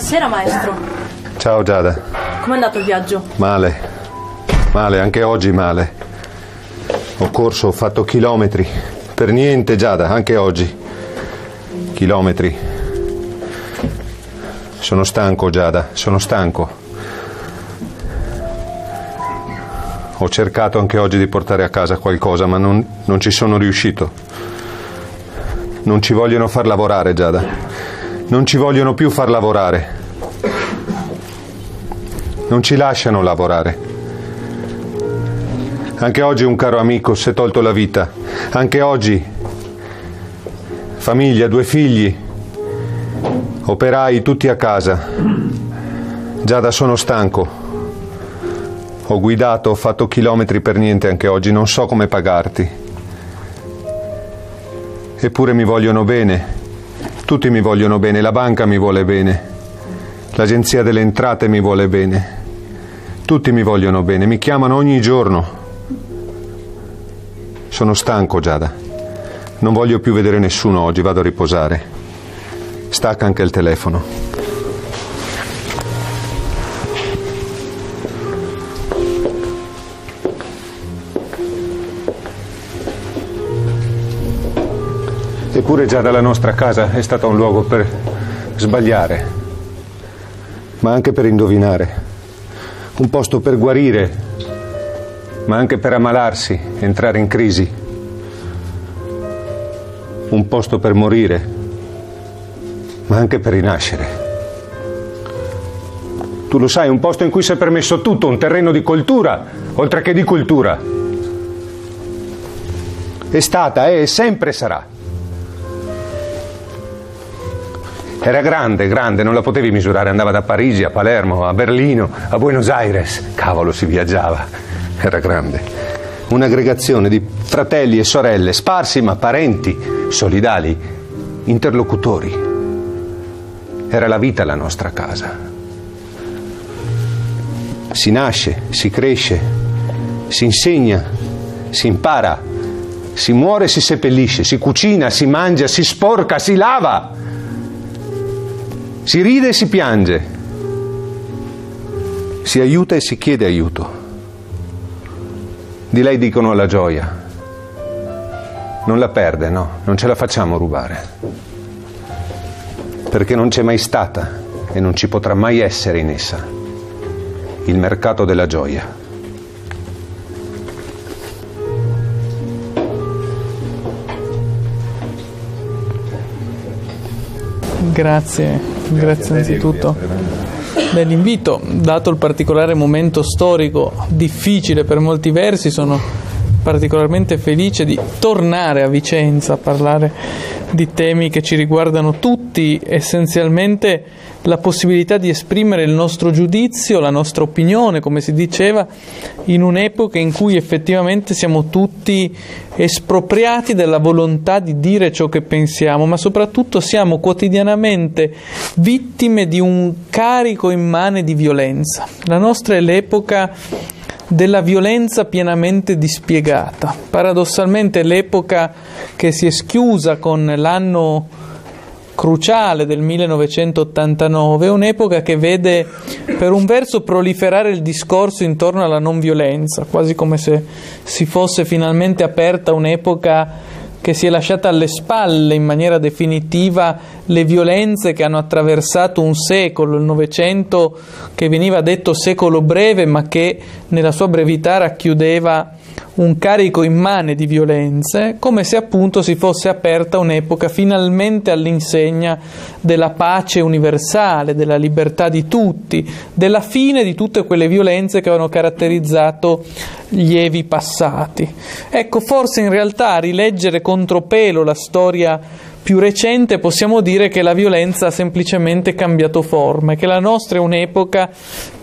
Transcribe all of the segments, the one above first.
Buonasera maestro. Ciao Giada. Com'è andato il viaggio? Male. Male, anche oggi male. Ho corso, ho fatto chilometri. Per niente Giada, anche oggi. Chilometri. Sono stanco Giada, sono stanco. Ho cercato anche oggi di portare a casa qualcosa, ma non, non ci sono riuscito. Non ci vogliono far lavorare Giada. Non ci vogliono più far lavorare. Non ci lasciano lavorare. Anche oggi un caro amico si è tolto la vita. Anche oggi famiglia, due figli, operai tutti a casa. Giada sono stanco. Ho guidato, ho fatto chilometri per niente anche oggi, non so come pagarti. Eppure mi vogliono bene. Tutti mi vogliono bene, la banca mi vuole bene. L'agenzia delle entrate mi vuole bene. Tutti mi vogliono bene, mi chiamano ogni giorno. Sono stanco, Giada. Non voglio più vedere nessuno oggi, vado a riposare. Stacca anche il telefono. Eppure Giada la nostra casa è stata un luogo per sbagliare, ma anche per indovinare. Un posto per guarire, ma anche per ammalarsi, entrare in crisi. Un posto per morire, ma anche per rinascere. Tu lo sai, un posto in cui si è permesso tutto, un terreno di coltura, oltre che di cultura. È stata, è e sempre sarà. Era grande, grande, non la potevi misurare, andava da Parigi a Palermo, a Berlino, a Buenos Aires. Cavolo, si viaggiava. Era grande. Un'aggregazione di fratelli e sorelle, sparsi ma parenti, solidali, interlocutori. Era la vita la nostra casa. Si nasce, si cresce, si insegna, si impara, si muore, si seppellisce, si cucina, si mangia, si sporca, si lava. Si ride e si piange, si aiuta e si chiede aiuto. Di lei dicono la gioia. Non la perde, no, non ce la facciamo rubare. Perché non c'è mai stata e non ci potrà mai essere in essa il mercato della gioia. Grazie, grazie anzitutto dell'invito. Dato il particolare momento storico difficile per molti versi, sono particolarmente felice di tornare a Vicenza a parlare di temi che ci riguardano tutti, essenzialmente la possibilità di esprimere il nostro giudizio, la nostra opinione, come si diceva, in un'epoca in cui effettivamente siamo tutti espropriati della volontà di dire ciò che pensiamo, ma soprattutto siamo quotidianamente vittime di un carico immane di violenza. La nostra è l'epoca della violenza pienamente dispiegata. Paradossalmente l'epoca che si è schiusa con l'anno cruciale del 1989 è un'epoca che vede per un verso proliferare il discorso intorno alla non violenza, quasi come se si fosse finalmente aperta un'epoca che si è lasciata alle spalle in maniera definitiva le violenze che hanno attraversato un secolo, il Novecento che veniva detto secolo breve ma che nella sua brevità racchiudeva un carico immane di violenze, come se appunto si fosse aperta un'epoca finalmente all'insegna della pace universale, della libertà di tutti, della fine di tutte quelle violenze che avevano caratterizzato gli evi passati. Ecco, forse in realtà rileggere contropelo la storia più recente possiamo dire che la violenza ha semplicemente cambiato forma e che la nostra è un'epoca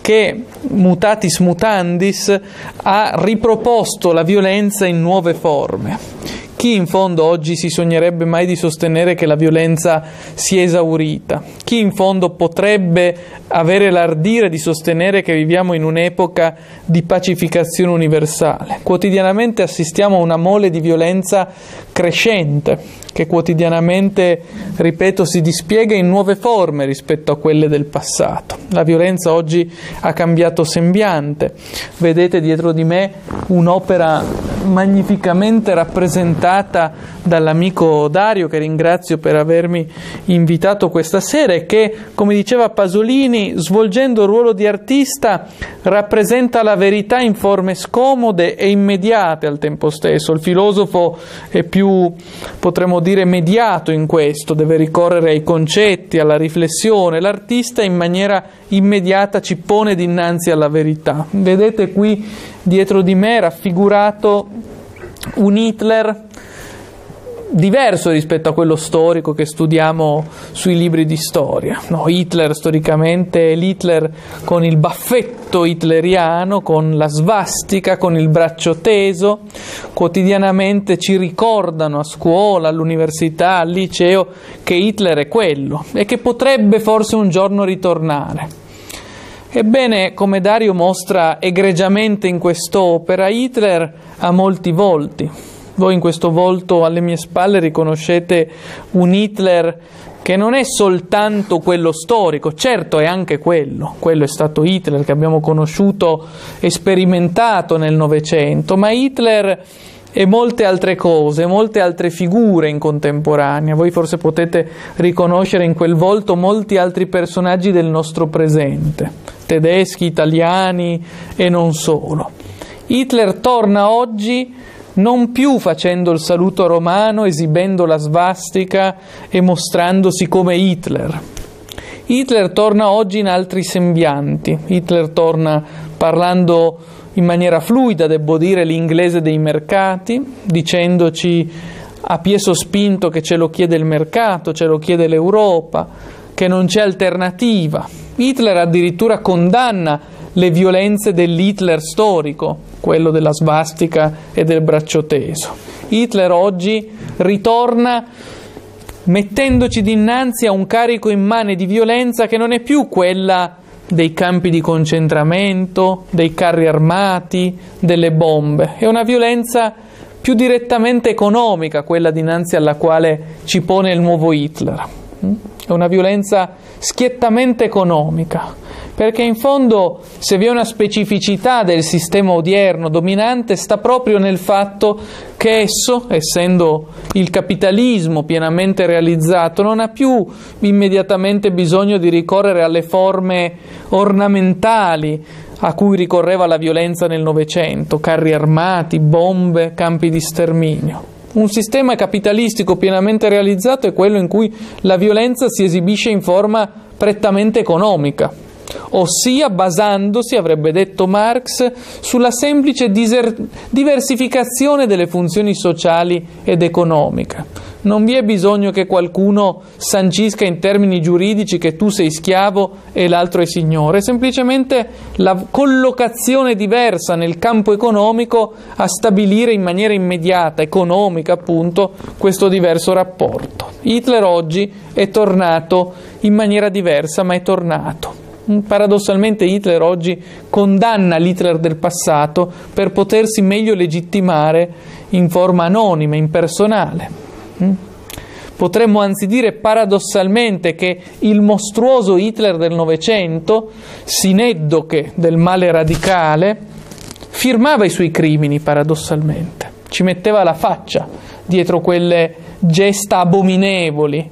che mutatis mutandis ha riproposto la violenza in nuove forme. Chi in fondo oggi si sognerebbe mai di sostenere che la violenza si è esaurita? Chi in fondo potrebbe avere l'ardire di sostenere che viviamo in un'epoca di pacificazione universale? Quotidianamente assistiamo a una mole di violenza crescente che quotidianamente, ripeto, si dispiega in nuove forme rispetto a quelle del passato. La violenza oggi ha cambiato sembiante. Vedete dietro di me un'opera magnificamente rappresentata dall'amico Dario, che ringrazio per avermi invitato questa sera e che, come diceva Pasolini, svolgendo il ruolo di artista, rappresenta la verità in forme scomode e immediate al tempo stesso. Il filosofo è più, potremmo dire, mediato in questo, deve ricorrere ai concetti, alla riflessione. L'artista in maniera immediata ci pone dinanzi alla verità. Vedete qui dietro di me raffigurato un Hitler diverso rispetto a quello storico che studiamo sui libri di storia. No, Hitler storicamente è l'Hitler con il baffetto hitleriano, con la svastica, con il braccio teso. Quotidianamente ci ricordano a scuola, all'università, al liceo che Hitler è quello e che potrebbe forse un giorno ritornare. Ebbene, come Dario mostra egregiamente in quest'opera, Hitler ha molti volti voi in questo volto alle mie spalle riconoscete un Hitler che non è soltanto quello storico, certo è anche quello, quello è stato Hitler che abbiamo conosciuto e sperimentato nel Novecento, ma Hitler e molte altre cose, molte altre figure in contemporanea. Voi forse potete riconoscere in quel volto molti altri personaggi del nostro presente, tedeschi, italiani e non solo. Hitler torna oggi non più facendo il saluto romano, esibendo la svastica e mostrandosi come Hitler. Hitler torna oggi in altri sembianti, Hitler torna parlando in maniera fluida, devo dire, l'inglese dei mercati, dicendoci a piè sospinto che ce lo chiede il mercato, ce lo chiede l'Europa, che non c'è alternativa. Hitler addirittura condanna le violenze dell'Hitler storico, quello della svastica e del braccio teso. Hitler oggi ritorna mettendoci dinanzi a un carico immane di violenza che non è più quella dei campi di concentramento, dei carri armati, delle bombe, è una violenza più direttamente economica, quella dinanzi alla quale ci pone il nuovo Hitler. È una violenza schiettamente economica perché in fondo se vi è una specificità del sistema odierno dominante sta proprio nel fatto che esso, essendo il capitalismo pienamente realizzato, non ha più immediatamente bisogno di ricorrere alle forme ornamentali a cui ricorreva la violenza nel Novecento, carri armati, bombe, campi di sterminio. Un sistema capitalistico pienamente realizzato è quello in cui la violenza si esibisce in forma prettamente economica, ossia basandosi, avrebbe detto Marx, sulla semplice diversificazione delle funzioni sociali ed economiche. Non vi è bisogno che qualcuno sancisca in termini giuridici che tu sei schiavo e l'altro è signore, è semplicemente la collocazione diversa nel campo economico a stabilire in maniera immediata, economica appunto, questo diverso rapporto. Hitler oggi è tornato in maniera diversa, ma è tornato. Paradossalmente Hitler oggi condanna l'Hitler del passato per potersi meglio legittimare in forma anonima, impersonale. Mm? Potremmo anzi dire paradossalmente che il mostruoso Hitler del Novecento, sineddoche del male radicale, firmava i suoi crimini paradossalmente, ci metteva la faccia dietro quelle gesta abominevoli,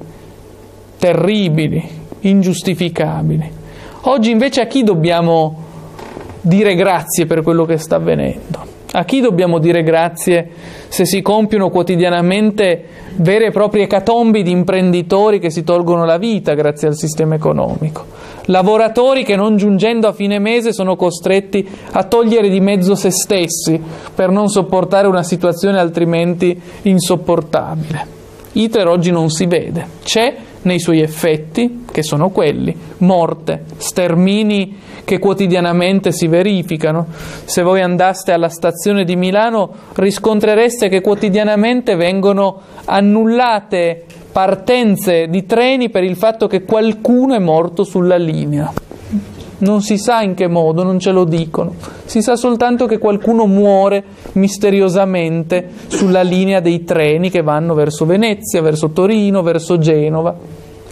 terribili, ingiustificabili. Oggi invece a chi dobbiamo dire grazie per quello che sta avvenendo? A chi dobbiamo dire grazie se si compiono quotidianamente vere e proprie catombi di imprenditori che si tolgono la vita grazie al sistema economico? Lavoratori che non giungendo a fine mese sono costretti a togliere di mezzo se stessi per non sopportare una situazione altrimenti insopportabile. Hitler oggi non si vede, c'è nei suoi effetti, che sono quelli, morte, stermini che quotidianamente si verificano. Se voi andaste alla stazione di Milano riscontrereste che quotidianamente vengono annullate partenze di treni per il fatto che qualcuno è morto sulla linea. Non si sa in che modo, non ce lo dicono, si sa soltanto che qualcuno muore misteriosamente sulla linea dei treni che vanno verso Venezia, verso Torino, verso Genova.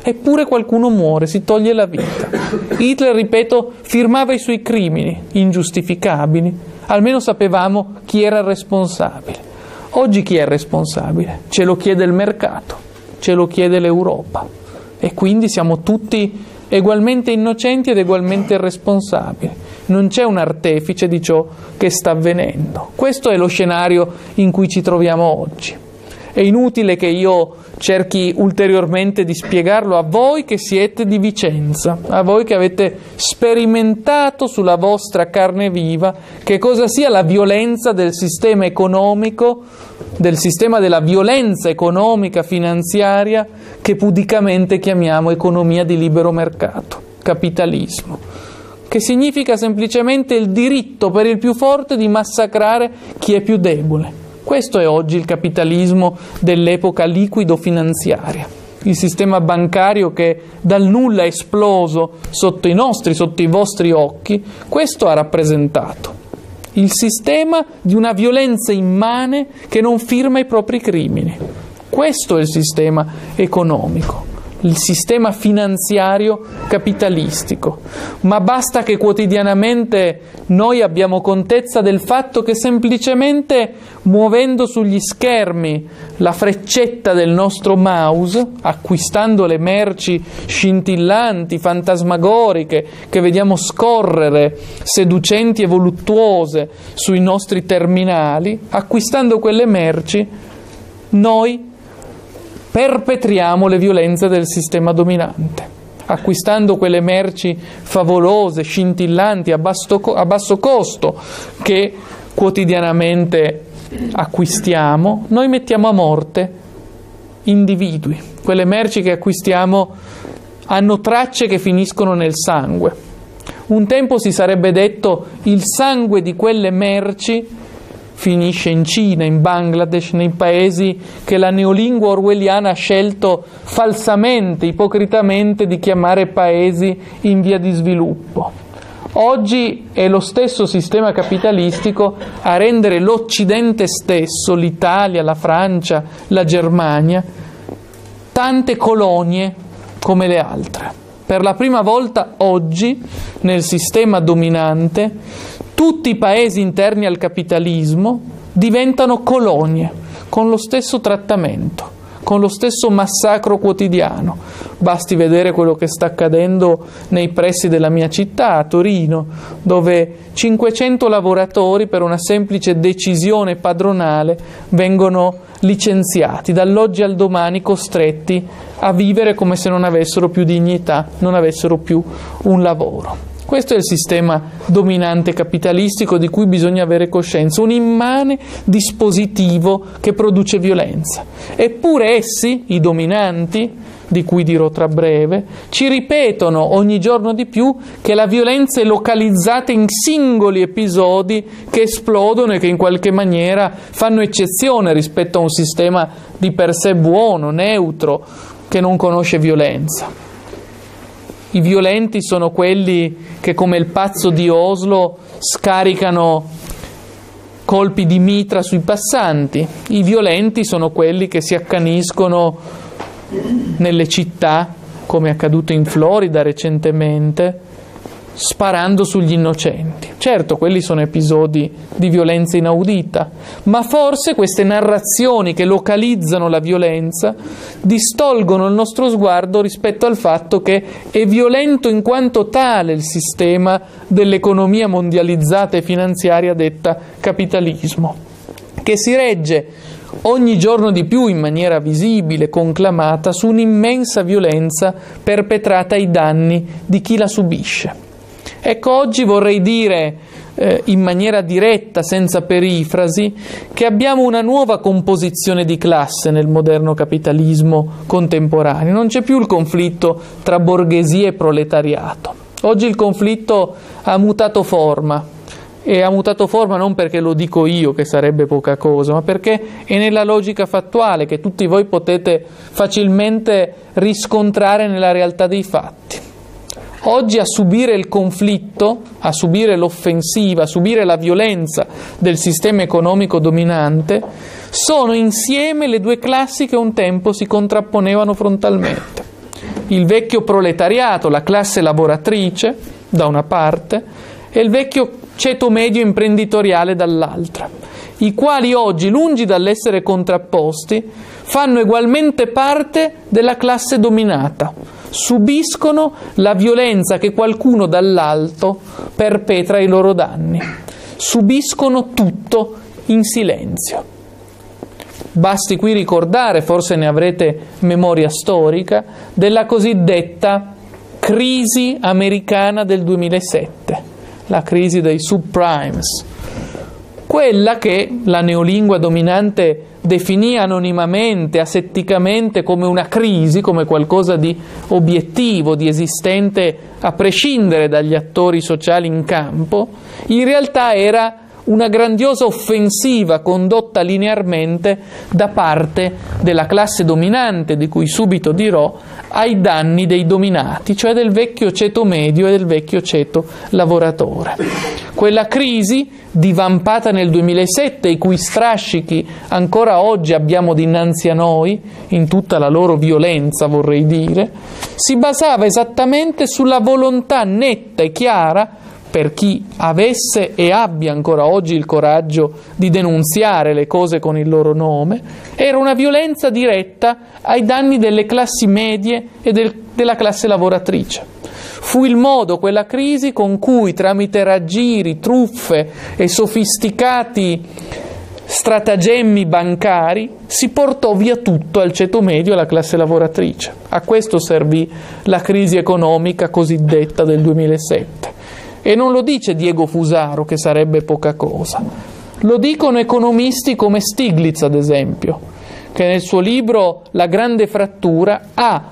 Eppure qualcuno muore, si toglie la vita. Hitler, ripeto, firmava i suoi crimini ingiustificabili, almeno sapevamo chi era il responsabile. Oggi chi è responsabile? Ce lo chiede il mercato, ce lo chiede l'Europa e quindi siamo tutti egualmente innocenti ed egualmente responsabili. Non c'è un artefice di ciò che sta avvenendo. Questo è lo scenario in cui ci troviamo oggi. È inutile che io cerchi ulteriormente di spiegarlo a voi che siete di Vicenza, a voi che avete sperimentato sulla vostra carne viva che cosa sia la violenza del sistema economico, del sistema della violenza economica finanziaria che pudicamente chiamiamo economia di libero mercato, capitalismo, che significa semplicemente il diritto per il più forte di massacrare chi è più debole. Questo è oggi il capitalismo dell'epoca liquido-finanziaria, il sistema bancario che dal nulla è esploso sotto i nostri, sotto i vostri occhi, questo ha rappresentato il sistema di una violenza immane che non firma i propri crimini. Questo è il sistema economico il sistema finanziario capitalistico, ma basta che quotidianamente noi abbiamo contezza del fatto che semplicemente muovendo sugli schermi la freccetta del nostro mouse, acquistando le merci scintillanti, fantasmagoriche che vediamo scorrere seducenti e voluttuose sui nostri terminali, acquistando quelle merci, noi perpetriamo le violenze del sistema dominante, acquistando quelle merci favolose, scintillanti, a, basso, a basso costo che quotidianamente acquistiamo, noi mettiamo a morte individui. Quelle merci che acquistiamo hanno tracce che finiscono nel sangue. Un tempo si sarebbe detto il sangue di quelle merci finisce in Cina, in Bangladesh, nei paesi che la neolingua orwelliana ha scelto falsamente, ipocritamente di chiamare paesi in via di sviluppo. Oggi è lo stesso sistema capitalistico a rendere l'Occidente stesso, l'Italia, la Francia, la Germania, tante colonie come le altre. Per la prima volta oggi nel sistema dominante tutti i paesi interni al capitalismo diventano colonie con lo stesso trattamento, con lo stesso massacro quotidiano. Basti vedere quello che sta accadendo nei pressi della mia città, a Torino, dove 500 lavoratori per una semplice decisione padronale vengono licenziati, dall'oggi al domani costretti a vivere come se non avessero più dignità, non avessero più un lavoro. Questo è il sistema dominante capitalistico di cui bisogna avere coscienza, un immane dispositivo che produce violenza. Eppure essi, i dominanti, di cui dirò tra breve, ci ripetono ogni giorno di più che la violenza è localizzata in singoli episodi che esplodono e che in qualche maniera fanno eccezione rispetto a un sistema di per sé buono, neutro, che non conosce violenza. I violenti sono quelli che come il pazzo di Oslo scaricano colpi di mitra sui passanti. I violenti sono quelli che si accaniscono nelle città, come è accaduto in Florida recentemente, sparando sugli innocenti. Certo, quelli sono episodi di violenza inaudita, ma forse queste narrazioni che localizzano la violenza distolgono il nostro sguardo rispetto al fatto che è violento in quanto tale il sistema dell'economia mondializzata e finanziaria detta capitalismo, che si regge ogni giorno di più in maniera visibile, conclamata, su un'immensa violenza perpetrata ai danni di chi la subisce. Ecco, oggi vorrei dire eh, in maniera diretta, senza perifrasi, che abbiamo una nuova composizione di classe nel moderno capitalismo contemporaneo. Non c'è più il conflitto tra borghesia e proletariato. Oggi il conflitto ha mutato forma, e ha mutato forma non perché lo dico io, che sarebbe poca cosa, ma perché è nella logica fattuale che tutti voi potete facilmente riscontrare nella realtà dei fatti. Oggi a subire il conflitto, a subire l'offensiva, a subire la violenza del sistema economico dominante, sono insieme le due classi che un tempo si contrapponevano frontalmente. Il vecchio proletariato, la classe lavoratrice, da una parte, e il vecchio ceto medio imprenditoriale dall'altra, i quali oggi, lungi dall'essere contrapposti, fanno ugualmente parte della classe dominata, subiscono la violenza che qualcuno dall'alto perpetra ai loro danni, subiscono tutto in silenzio. Basti qui ricordare, forse ne avrete memoria storica, della cosiddetta crisi americana del 2007, la crisi dei subprimes, quella che la neolingua dominante definì anonimamente, asetticamente come una crisi, come qualcosa di obiettivo, di esistente a prescindere dagli attori sociali in campo, in realtà era una grandiosa offensiva condotta linearmente da parte della classe dominante, di cui subito dirò, ai danni dei dominati, cioè del vecchio ceto medio e del vecchio ceto lavoratore. Quella crisi, divampata nel 2007, i cui strascichi ancora oggi abbiamo dinanzi a noi, in tutta la loro violenza vorrei dire, si basava esattamente sulla volontà netta e chiara per chi avesse e abbia ancora oggi il coraggio di denunziare le cose con il loro nome, era una violenza diretta ai danni delle classi medie e del, della classe lavoratrice. Fu il modo, quella crisi, con cui tramite raggiri, truffe e sofisticati stratagemmi bancari si portò via tutto al ceto medio e alla classe lavoratrice. A questo servì la crisi economica cosiddetta del 2007. E non lo dice Diego Fusaro, che sarebbe poca cosa. Lo dicono economisti come Stiglitz, ad esempio, che nel suo libro La grande frattura ha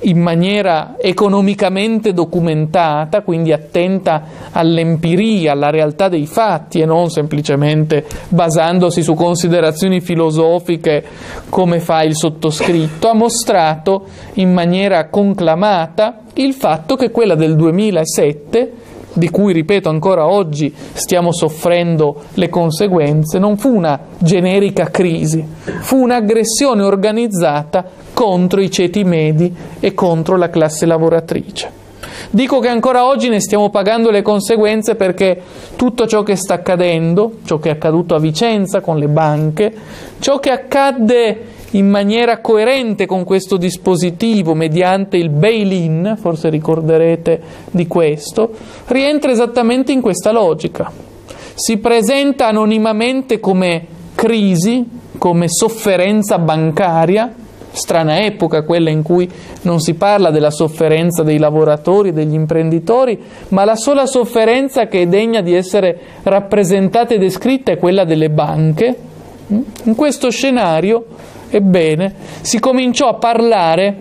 in maniera economicamente documentata, quindi attenta all'empiria, alla realtà dei fatti e non semplicemente basandosi su considerazioni filosofiche come fa il sottoscritto, ha mostrato in maniera conclamata il fatto che quella del 2007 di cui, ripeto, ancora oggi stiamo soffrendo le conseguenze, non fu una generica crisi, fu un'aggressione organizzata contro i ceti medi e contro la classe lavoratrice. Dico che ancora oggi ne stiamo pagando le conseguenze perché tutto ciò che sta accadendo, ciò che è accaduto a Vicenza con le banche, ciò che accadde in maniera coerente con questo dispositivo mediante il bail-in, forse ricorderete di questo, rientra esattamente in questa logica. Si presenta anonimamente come crisi, come sofferenza bancaria, strana epoca quella in cui non si parla della sofferenza dei lavoratori, degli imprenditori, ma la sola sofferenza che è degna di essere rappresentata e descritta è quella delle banche. In questo scenario Ebbene, si cominciò a parlare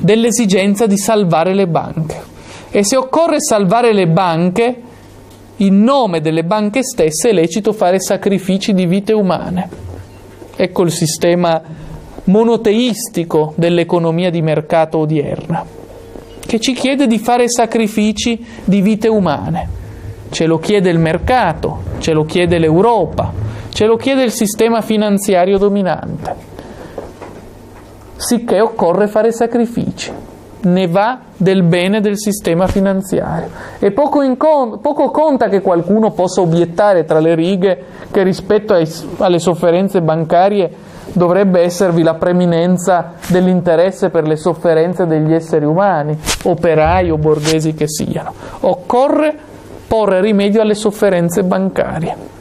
dell'esigenza di salvare le banche. E se occorre salvare le banche, in nome delle banche stesse è lecito fare sacrifici di vite umane. Ecco il sistema monoteistico dell'economia di mercato odierna, che ci chiede di fare sacrifici di vite umane. Ce lo chiede il mercato, ce lo chiede l'Europa, Ce lo chiede il sistema finanziario dominante. Sicché occorre fare sacrifici. Ne va del bene del sistema finanziario. E poco, con- poco conta che qualcuno possa obiettare tra le righe che rispetto ai- alle sofferenze bancarie dovrebbe esservi la preminenza dell'interesse per le sofferenze degli esseri umani, operai o borghesi che siano. Occorre porre rimedio alle sofferenze bancarie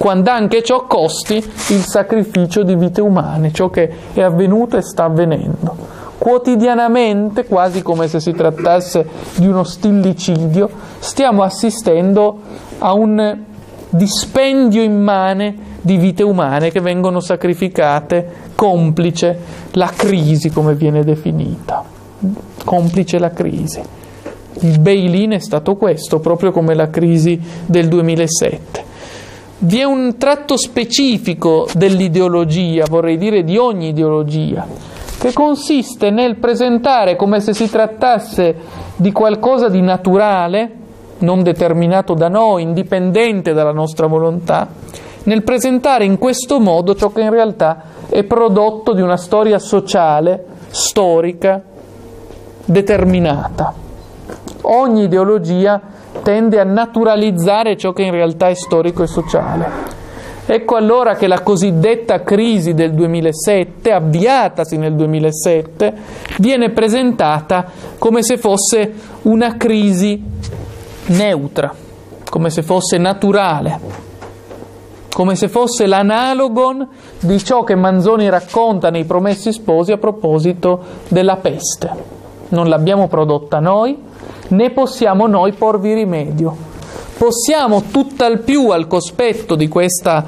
quando anche ciò costi il sacrificio di vite umane, ciò che è avvenuto e sta avvenendo. Quotidianamente, quasi come se si trattasse di uno stillicidio, stiamo assistendo a un dispendio immane di vite umane che vengono sacrificate, complice la crisi, come viene definita. Complice la crisi. Il bail-in è stato questo, proprio come la crisi del 2007 vi è un tratto specifico dell'ideologia, vorrei dire di ogni ideologia, che consiste nel presentare come se si trattasse di qualcosa di naturale, non determinato da noi, indipendente dalla nostra volontà, nel presentare in questo modo ciò che in realtà è prodotto di una storia sociale, storica, determinata. Ogni ideologia tende a naturalizzare ciò che in realtà è storico e sociale. Ecco allora che la cosiddetta crisi del 2007, avviatasi nel 2007, viene presentata come se fosse una crisi neutra, come se fosse naturale, come se fosse l'analogon di ciò che Manzoni racconta nei Promessi Sposi a proposito della peste. Non l'abbiamo prodotta noi, né possiamo noi porvi rimedio possiamo tutt'al più al cospetto di questa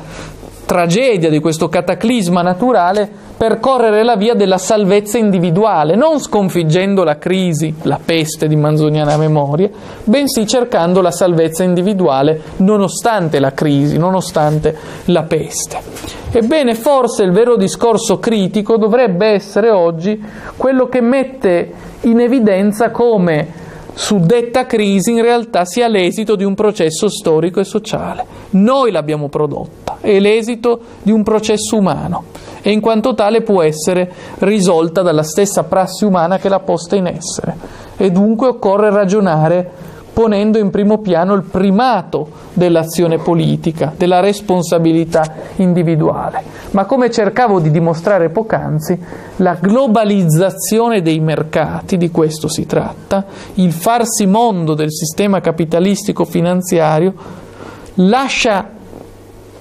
tragedia, di questo cataclisma naturale, percorrere la via della salvezza individuale, non sconfiggendo la crisi, la peste di manzoniana memoria, bensì cercando la salvezza individuale nonostante la crisi, nonostante la peste. Ebbene, forse il vero discorso critico dovrebbe essere oggi quello che mette in evidenza come suddetta crisi in realtà sia l'esito di un processo storico e sociale. Noi l'abbiamo prodotta, è l'esito di un processo umano e in quanto tale può essere risolta dalla stessa prassi umana che l'ha posta in essere. E dunque occorre ragionare ponendo in primo piano il primato dell'azione politica, della responsabilità individuale. Ma come cercavo di dimostrare poc'anzi, la globalizzazione dei mercati, di questo si tratta, il farsi mondo del sistema capitalistico finanziario, lascia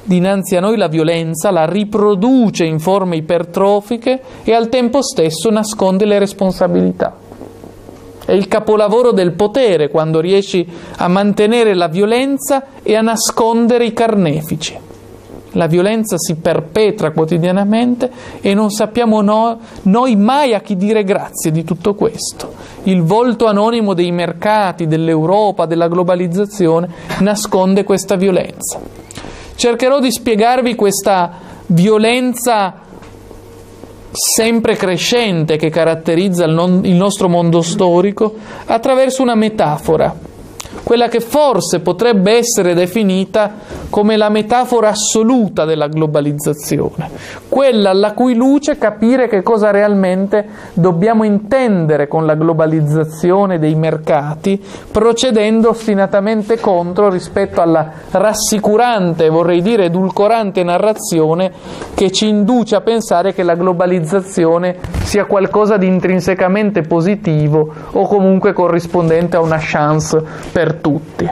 dinanzi a noi la violenza, la riproduce in forme ipertrofiche e al tempo stesso nasconde le responsabilità. È il capolavoro del potere quando riesci a mantenere la violenza e a nascondere i carnefici. La violenza si perpetra quotidianamente e non sappiamo no, noi mai a chi dire grazie di tutto questo. Il volto anonimo dei mercati, dell'Europa, della globalizzazione nasconde questa violenza. Cercherò di spiegarvi questa violenza sempre crescente che caratterizza il, non, il nostro mondo storico attraverso una metafora quella che forse potrebbe essere definita come la metafora assoluta della globalizzazione, quella alla cui luce capire che cosa realmente dobbiamo intendere con la globalizzazione dei mercati, procedendo ostinatamente contro rispetto alla rassicurante, vorrei dire edulcorante narrazione che ci induce a pensare che la globalizzazione sia qualcosa di intrinsecamente positivo o comunque corrispondente a una chance per tutti.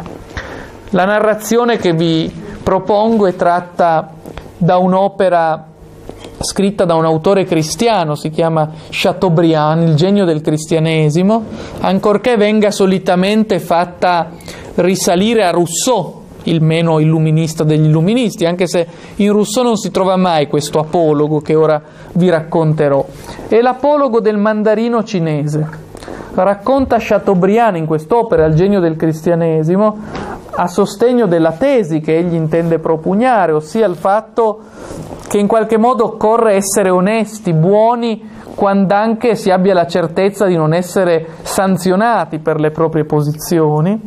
La narrazione che vi propongo è tratta da un'opera scritta da un autore cristiano, si chiama Chateaubriand, Il genio del cristianesimo, ancorché venga solitamente fatta risalire a Rousseau, il meno illuminista degli illuministi, anche se in Rousseau non si trova mai questo apologo che ora vi racconterò. È l'apologo del mandarino cinese racconta Chateaubriand in quest'opera Il genio del cristianesimo a sostegno della tesi che egli intende propugnare, ossia il fatto che in qualche modo occorre essere onesti, buoni, quando anche si abbia la certezza di non essere sanzionati per le proprie posizioni.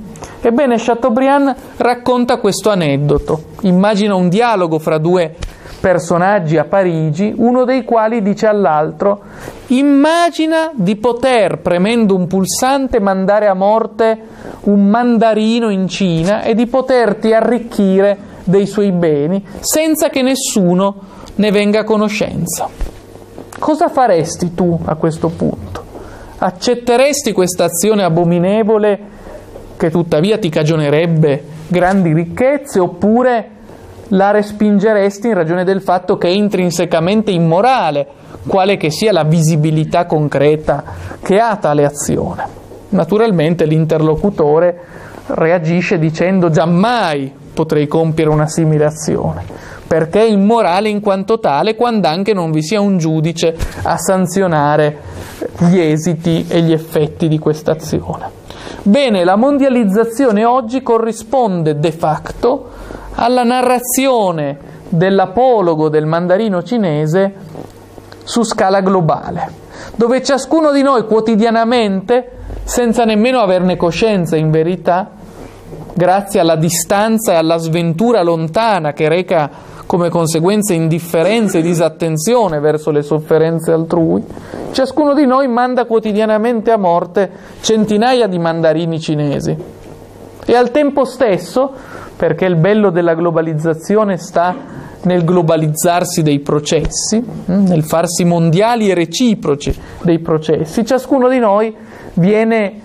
Ebbene, Chateaubriand racconta questo aneddoto. Immagina un dialogo fra due personaggi a Parigi, uno dei quali dice all'altro, immagina di poter, premendo un pulsante, mandare a morte un mandarino in Cina e di poterti arricchire dei suoi beni senza che nessuno ne venga a conoscenza. Cosa faresti tu a questo punto? Accetteresti questa azione abominevole che tuttavia ti cagionerebbe grandi ricchezze oppure la respingeresti in ragione del fatto che è intrinsecamente immorale, quale che sia la visibilità concreta che ha tale azione. Naturalmente l'interlocutore reagisce dicendo giammai potrei compiere una simile azione, perché è immorale in quanto tale quando anche non vi sia un giudice a sanzionare gli esiti e gli effetti di questa azione. Bene, la mondializzazione oggi corrisponde de facto alla narrazione dell'apologo del mandarino cinese su scala globale, dove ciascuno di noi quotidianamente senza nemmeno averne coscienza in verità, grazie alla distanza e alla sventura lontana che reca come conseguenza indifferenza e disattenzione verso le sofferenze altrui, ciascuno di noi manda quotidianamente a morte centinaia di mandarini cinesi. E al tempo stesso, perché il bello della globalizzazione sta nel globalizzarsi dei processi, hm, nel farsi mondiali e reciproci dei processi, ciascuno di noi viene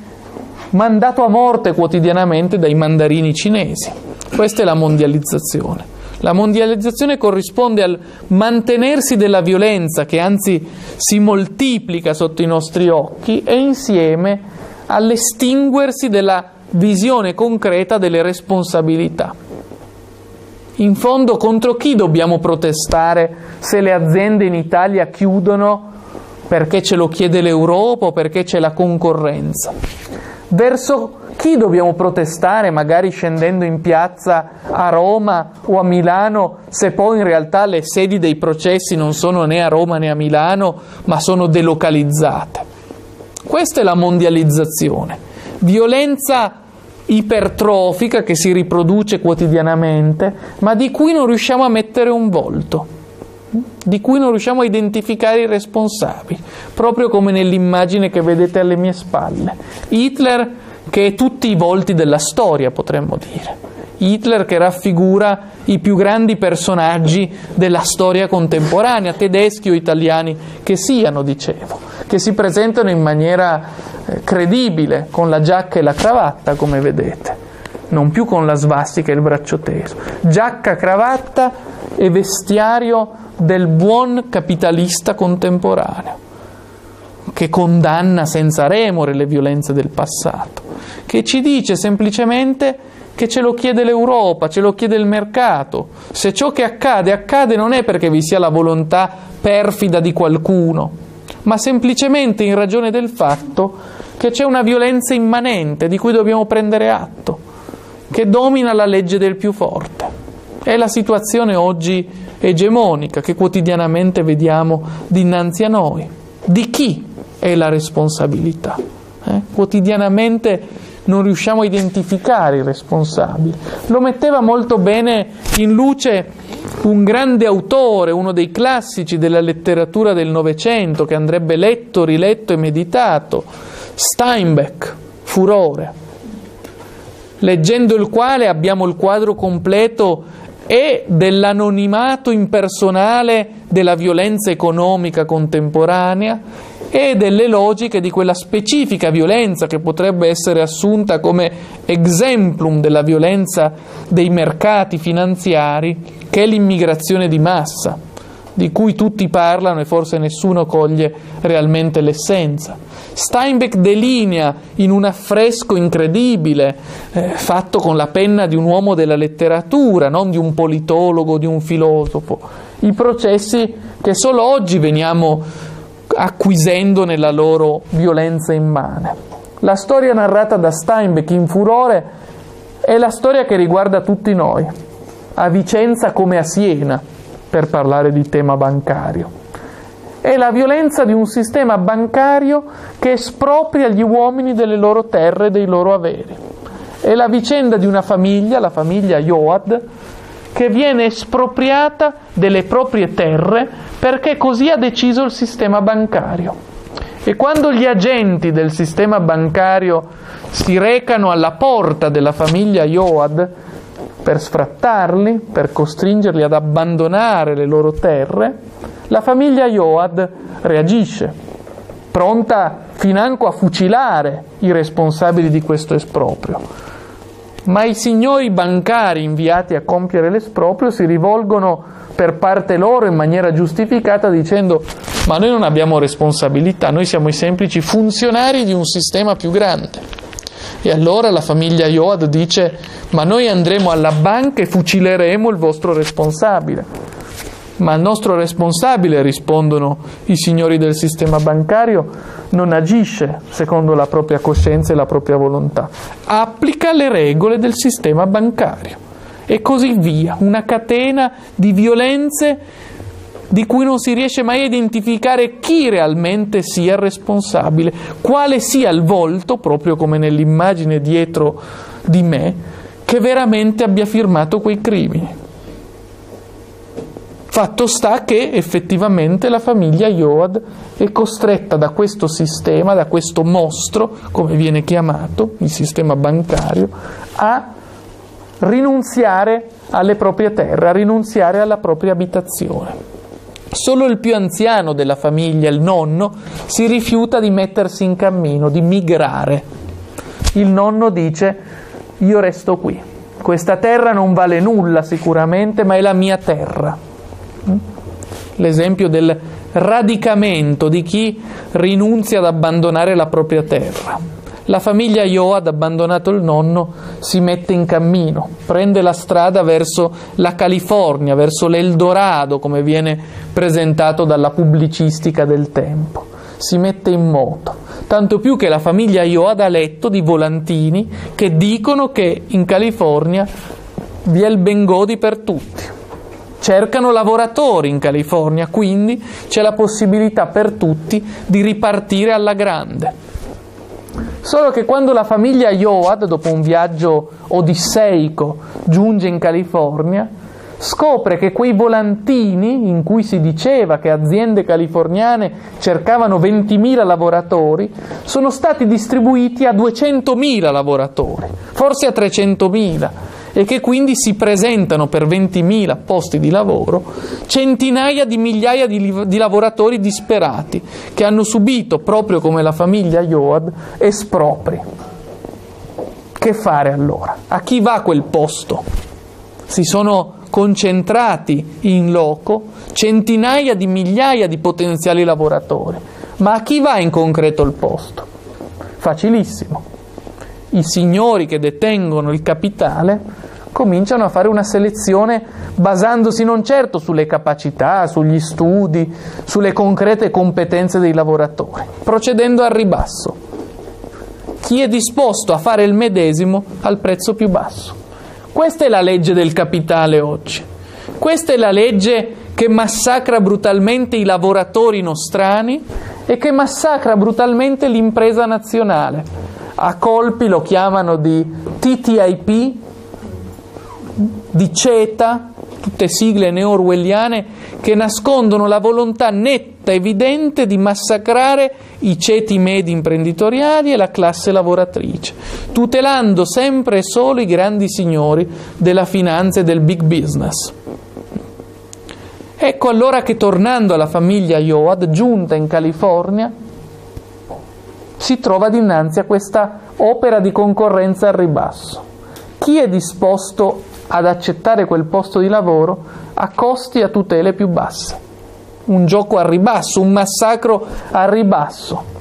mandato a morte quotidianamente dai mandarini cinesi. Questa è la mondializzazione. La mondializzazione corrisponde al mantenersi della violenza che anzi si moltiplica sotto i nostri occhi e insieme all'estinguersi della visione concreta delle responsabilità. In fondo contro chi dobbiamo protestare se le aziende in Italia chiudono perché ce lo chiede l'Europa o perché c'è la concorrenza? Verso chi dobbiamo protestare, magari scendendo in piazza a Roma o a Milano, se poi in realtà le sedi dei processi non sono né a Roma né a Milano, ma sono delocalizzate? Questa è la mondializzazione. Violenza ipertrofica che si riproduce quotidianamente, ma di cui non riusciamo a mettere un volto di cui non riusciamo a identificare i responsabili, proprio come nell'immagine che vedete alle mie spalle. Hitler che è tutti i volti della storia, potremmo dire. Hitler che raffigura i più grandi personaggi della storia contemporanea, tedeschi o italiani che siano, dicevo, che si presentano in maniera eh, credibile, con la giacca e la cravatta, come vedete, non più con la svastica e il braccio teso. Giacca, cravatta e vestiario del buon capitalista contemporaneo che condanna senza remore le violenze del passato, che ci dice semplicemente che ce lo chiede l'Europa, ce lo chiede il mercato. Se ciò che accade accade non è perché vi sia la volontà perfida di qualcuno, ma semplicemente in ragione del fatto che c'è una violenza immanente di cui dobbiamo prendere atto, che domina la legge del più forte. È la situazione oggi egemonica che quotidianamente vediamo dinanzi a noi. Di chi è la responsabilità. Eh? Quotidianamente non riusciamo a identificare i responsabili. Lo metteva molto bene in luce un grande autore, uno dei classici della letteratura del Novecento, che andrebbe letto, riletto e meditato, Steinbeck, Furore, leggendo il quale abbiamo il quadro completo e dell'anonimato impersonale della violenza economica contemporanea e delle logiche di quella specifica violenza che potrebbe essere assunta come exemplum della violenza dei mercati finanziari, che è l'immigrazione di massa, di cui tutti parlano e forse nessuno coglie realmente l'essenza. Steinbeck delinea in un affresco incredibile, eh, fatto con la penna di un uomo della letteratura, non di un politologo, di un filosofo, i processi che solo oggi veniamo acquisendo nella loro violenza immane. La storia narrata da Steinbeck in furore è la storia che riguarda tutti noi, a Vicenza come a Siena, per parlare di tema bancario. È la violenza di un sistema bancario che espropria gli uomini delle loro terre e dei loro averi. È la vicenda di una famiglia, la famiglia Joad, che viene espropriata delle proprie terre perché così ha deciso il sistema bancario. E quando gli agenti del sistema bancario si recano alla porta della famiglia Joad per sfrattarli, per costringerli ad abbandonare le loro terre, la famiglia Joad reagisce, pronta financo a fucilare i responsabili di questo esproprio ma i signori bancari inviati a compiere l'esproprio si rivolgono per parte loro in maniera giustificata dicendo ma noi non abbiamo responsabilità, noi siamo i semplici funzionari di un sistema più grande. E allora la famiglia Joad dice ma noi andremo alla banca e fucileremo il vostro responsabile. Ma il nostro responsabile, rispondono i signori del sistema bancario, non agisce secondo la propria coscienza e la propria volontà, applica le regole del sistema bancario. E così via, una catena di violenze di cui non si riesce mai a identificare chi realmente sia il responsabile, quale sia il volto, proprio come nell'immagine dietro di me, che veramente abbia firmato quei crimini. Fatto sta che effettivamente la famiglia Yoad è costretta da questo sistema, da questo mostro, come viene chiamato, il sistema bancario, a rinunziare alle proprie terre, a rinunziare alla propria abitazione. Solo il più anziano della famiglia, il nonno, si rifiuta di mettersi in cammino, di migrare. Il nonno dice io resto qui, questa terra non vale nulla sicuramente, ma è la mia terra. L'esempio del radicamento di chi rinunzia ad abbandonare la propria terra. La famiglia Yoad, abbandonato il nonno, si mette in cammino, prende la strada verso la California, verso l'Eldorado, come viene presentato dalla pubblicistica del tempo. Si mette in moto. Tanto più che la famiglia Yoad ha letto di volantini che dicono che in California vi è il Bengodi per tutti. Cercano lavoratori in California, quindi c'è la possibilità per tutti di ripartire alla grande. Solo che quando la famiglia Yoad, dopo un viaggio odisseico, giunge in California, scopre che quei volantini in cui si diceva che aziende californiane cercavano 20.000 lavoratori sono stati distribuiti a 200.000 lavoratori, forse a 300.000 e che quindi si presentano per 20.000 posti di lavoro centinaia di migliaia di, di, lavoratori disperati che hanno subito, proprio come la famiglia Yoad, espropri. Che fare allora? A chi va quel posto? Si sono concentrati in loco centinaia di migliaia di potenziali lavoratori. Ma a chi va in concreto il posto? Facilissimo. I signori che detengono il capitale cominciano a fare una selezione basandosi non certo sulle capacità, sugli studi, sulle concrete competenze dei lavoratori, procedendo al ribasso. Chi è disposto a fare il medesimo al prezzo più basso? Questa è la legge del capitale oggi. Questa è la legge che massacra brutalmente i lavoratori nostrani e che massacra brutalmente l'impresa nazionale. A colpi lo chiamano di TTIP, di CETA, tutte sigle neo-orwelliane che nascondono la volontà netta, evidente di massacrare i ceti medi imprenditoriali e la classe lavoratrice, tutelando sempre e solo i grandi signori della finanza e del big business. Ecco allora che tornando alla famiglia Yoad, giunta in California, si trova dinanzi a questa opera di concorrenza al ribasso. Chi è disposto ad accettare quel posto di lavoro a costi e a tutele più basse. Un gioco al ribasso, un massacro al ribasso.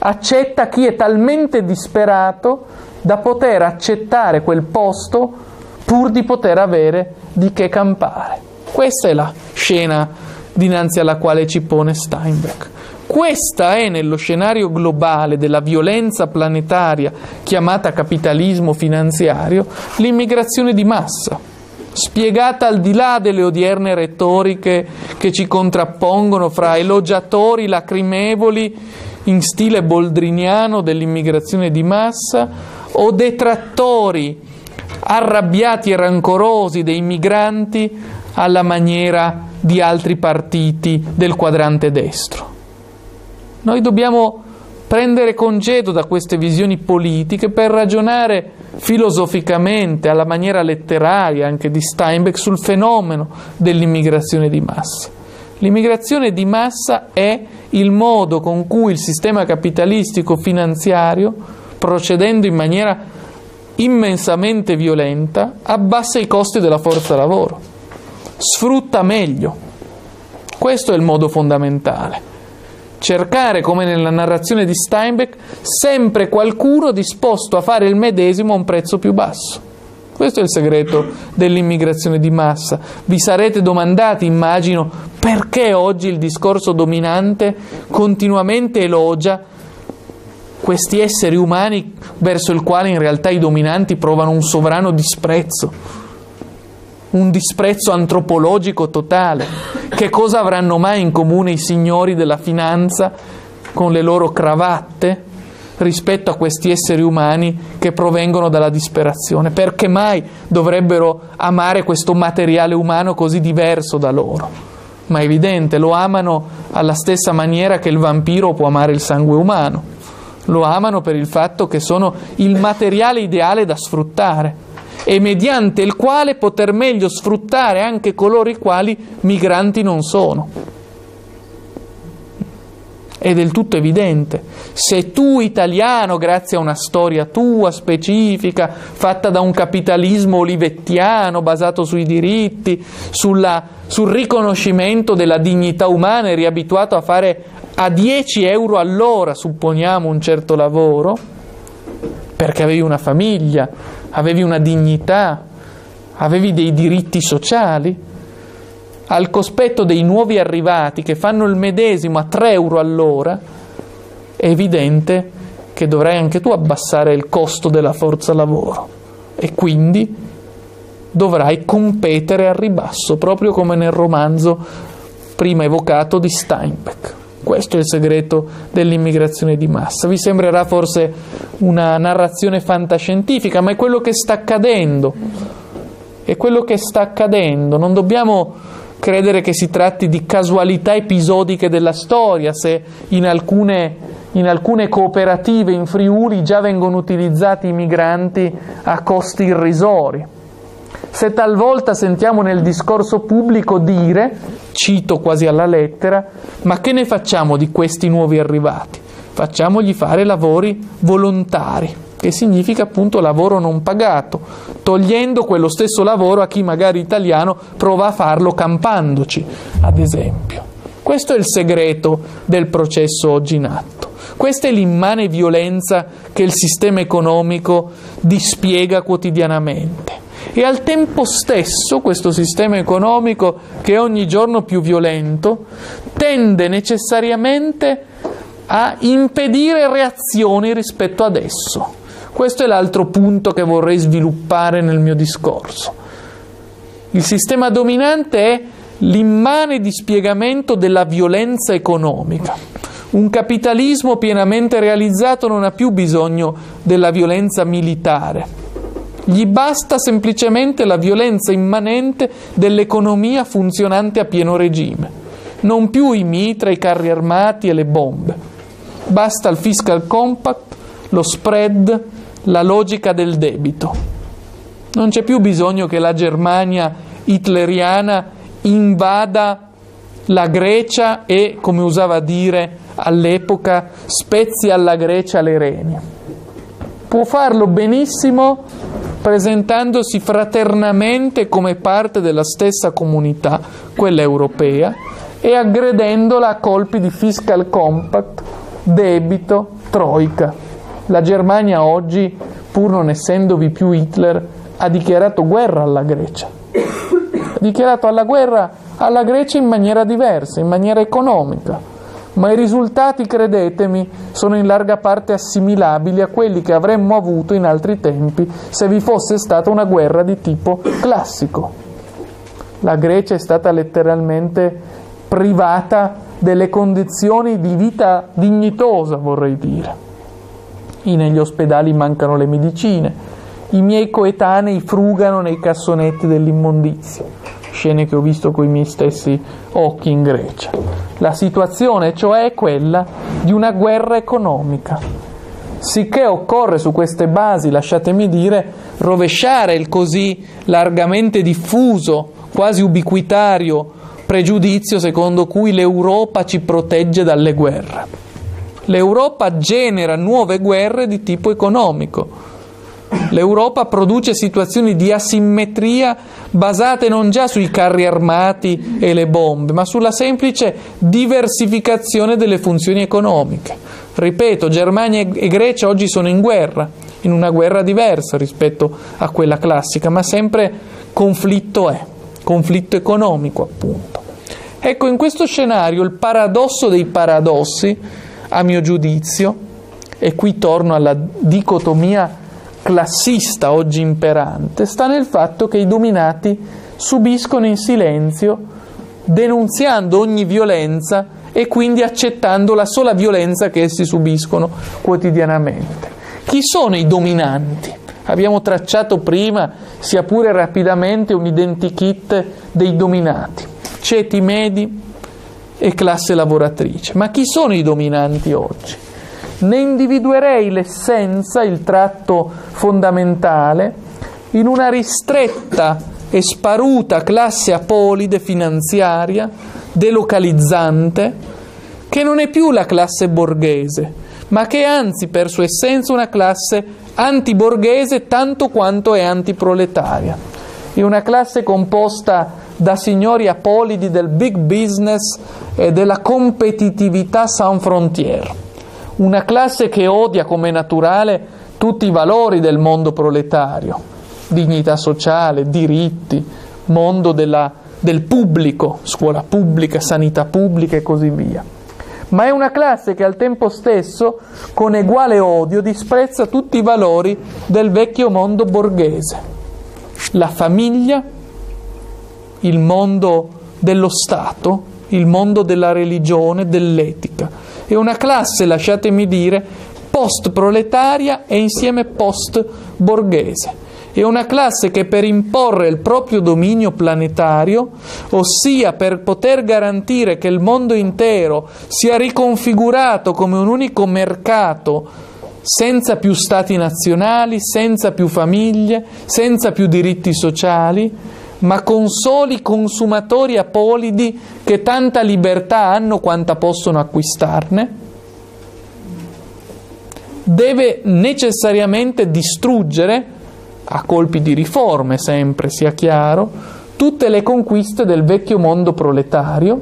Accetta chi è talmente disperato da poter accettare quel posto pur di poter avere di che campare. Questa è la scena dinanzi alla quale ci pone Steinbeck. Questa è nello scenario globale della violenza planetaria chiamata capitalismo finanziario l'immigrazione di massa, spiegata al di là delle odierne retoriche che ci contrappongono fra elogiatori lacrimevoli in stile boldriniano dell'immigrazione di massa o detrattori arrabbiati e rancorosi dei migranti alla maniera di altri partiti del quadrante destro. Noi dobbiamo prendere congedo da queste visioni politiche per ragionare filosoficamente, alla maniera letteraria anche di Steinbeck, sul fenomeno dell'immigrazione di massa. L'immigrazione di massa è il modo con cui il sistema capitalistico finanziario, procedendo in maniera immensamente violenta, abbassa i costi della forza lavoro, sfrutta meglio. Questo è il modo fondamentale cercare, come nella narrazione di Steinbeck, sempre qualcuno disposto a fare il medesimo a un prezzo più basso. Questo è il segreto dell'immigrazione di massa. Vi sarete domandati, immagino, perché oggi il discorso dominante continuamente elogia questi esseri umani verso il quale in realtà i dominanti provano un sovrano disprezzo. Un disprezzo antropologico totale. Che cosa avranno mai in comune i signori della finanza con le loro cravatte rispetto a questi esseri umani che provengono dalla disperazione? Perché mai dovrebbero amare questo materiale umano così diverso da loro? Ma è evidente, lo amano alla stessa maniera che il vampiro può amare il sangue umano. Lo amano per il fatto che sono il materiale ideale da sfruttare e mediante il quale poter meglio sfruttare anche coloro i quali migranti non sono. È del tutto evidente. Se tu italiano, grazie a una storia tua specifica, fatta da un capitalismo olivettiano basato sui diritti, sulla, sul riconoscimento della dignità umana, eri abituato a fare a 10 euro all'ora, supponiamo, un certo lavoro, perché avevi una famiglia, avevi una dignità, avevi dei diritti sociali, al cospetto dei nuovi arrivati che fanno il medesimo a 3 euro all'ora, è evidente che dovrai anche tu abbassare il costo della forza lavoro e quindi dovrai competere al ribasso, proprio come nel romanzo prima evocato di Steinbeck. Questo è il segreto dell'immigrazione di massa. Vi sembrerà forse una narrazione fantascientifica, ma è quello che sta accadendo. È quello che sta accadendo. Non dobbiamo credere che si tratti di casualità episodiche della storia, se in alcune, in alcune cooperative in Friuli già vengono utilizzati i migranti a costi irrisori. Se talvolta sentiamo nel discorso pubblico dire, cito quasi alla lettera, ma che ne facciamo di questi nuovi arrivati? Facciamogli fare lavori volontari, che significa appunto lavoro non pagato, togliendo quello stesso lavoro a chi magari italiano prova a farlo campandoci, ad esempio. Questo è il segreto del processo oggi in atto. Questa è l'immane violenza che il sistema economico dispiega quotidianamente e al tempo stesso questo sistema economico, che è ogni giorno più violento, tende necessariamente a impedire reazioni rispetto ad esso. Questo è l'altro punto che vorrei sviluppare nel mio discorso. Il sistema dominante è l'immane dispiegamento della violenza economica. Un capitalismo pienamente realizzato non ha più bisogno della violenza militare gli basta semplicemente la violenza immanente dell'economia funzionante a pieno regime, non più i mitra, i carri armati e le bombe. Basta il fiscal compact, lo spread, la logica del debito. Non c'è più bisogno che la Germania hitleriana invada la Grecia e, come usava dire all'epoca, spezzi alla Grecia le reni. Può farlo benissimo presentandosi fraternamente come parte della stessa comunità, quella europea, e aggredendola a colpi di fiscal compact, debito, troica. La Germania oggi, pur non essendovi più Hitler, ha dichiarato guerra alla Grecia. Ha dichiarato alla guerra alla Grecia in maniera diversa, in maniera economica ma i risultati, credetemi, sono in larga parte assimilabili a quelli che avremmo avuto in altri tempi se vi fosse stata una guerra di tipo classico. La Grecia è stata letteralmente privata delle condizioni di vita dignitosa, vorrei dire. I negli ospedali mancano le medicine, i miei coetanei frugano nei cassonetti dell'immondizia, scene che ho visto con i miei stessi occhi in Grecia. La situazione cioè è quella di una guerra economica. Sicché occorre su queste basi, lasciatemi dire, rovesciare il così largamente diffuso, quasi ubiquitario pregiudizio secondo cui l'Europa ci protegge dalle guerre. L'Europa genera nuove guerre di tipo economico L'Europa produce situazioni di asimmetria basate non già sui carri armati e le bombe, ma sulla semplice diversificazione delle funzioni economiche. Ripeto, Germania e Grecia oggi sono in guerra, in una guerra diversa rispetto a quella classica, ma sempre conflitto è, conflitto economico appunto. Ecco, in questo scenario il paradosso dei paradossi, a mio giudizio, e qui torno alla dicotomia classista oggi imperante sta nel fatto che i dominati subiscono in silenzio, denunziando ogni violenza e quindi accettando la sola violenza che essi subiscono quotidianamente. Chi sono i dominanti? Abbiamo tracciato prima, sia pure rapidamente, un identikit dei dominati, ceti medi e classe lavoratrice. Ma chi sono i dominanti oggi? Ne individuerei l'essenza, il tratto fondamentale, in una ristretta e sparuta classe apolide finanziaria, delocalizzante, che non è più la classe borghese, ma che è anzi per sua essenza una classe antiborghese tanto quanto è antiproletaria. È una classe composta da signori apolidi del big business e della competitività sans frontiere una classe che odia come naturale tutti i valori del mondo proletario, dignità sociale, diritti, mondo della, del pubblico, scuola pubblica, sanità pubblica e così via. Ma è una classe che al tempo stesso, con uguale odio, disprezza tutti i valori del vecchio mondo borghese. La famiglia, il mondo dello Stato, il mondo della religione, dell'etica è una classe, lasciatemi dire, post-proletaria e insieme post-borghese. È una classe che per imporre il proprio dominio planetario, ossia per poter garantire che il mondo intero sia riconfigurato come un unico mercato senza più stati nazionali, senza più famiglie, senza più diritti sociali, ma con soli consumatori apolidi che tanta libertà hanno quanta possono acquistarne, deve necessariamente distruggere, a colpi di riforme sempre sia chiaro, tutte le conquiste del vecchio mondo proletario,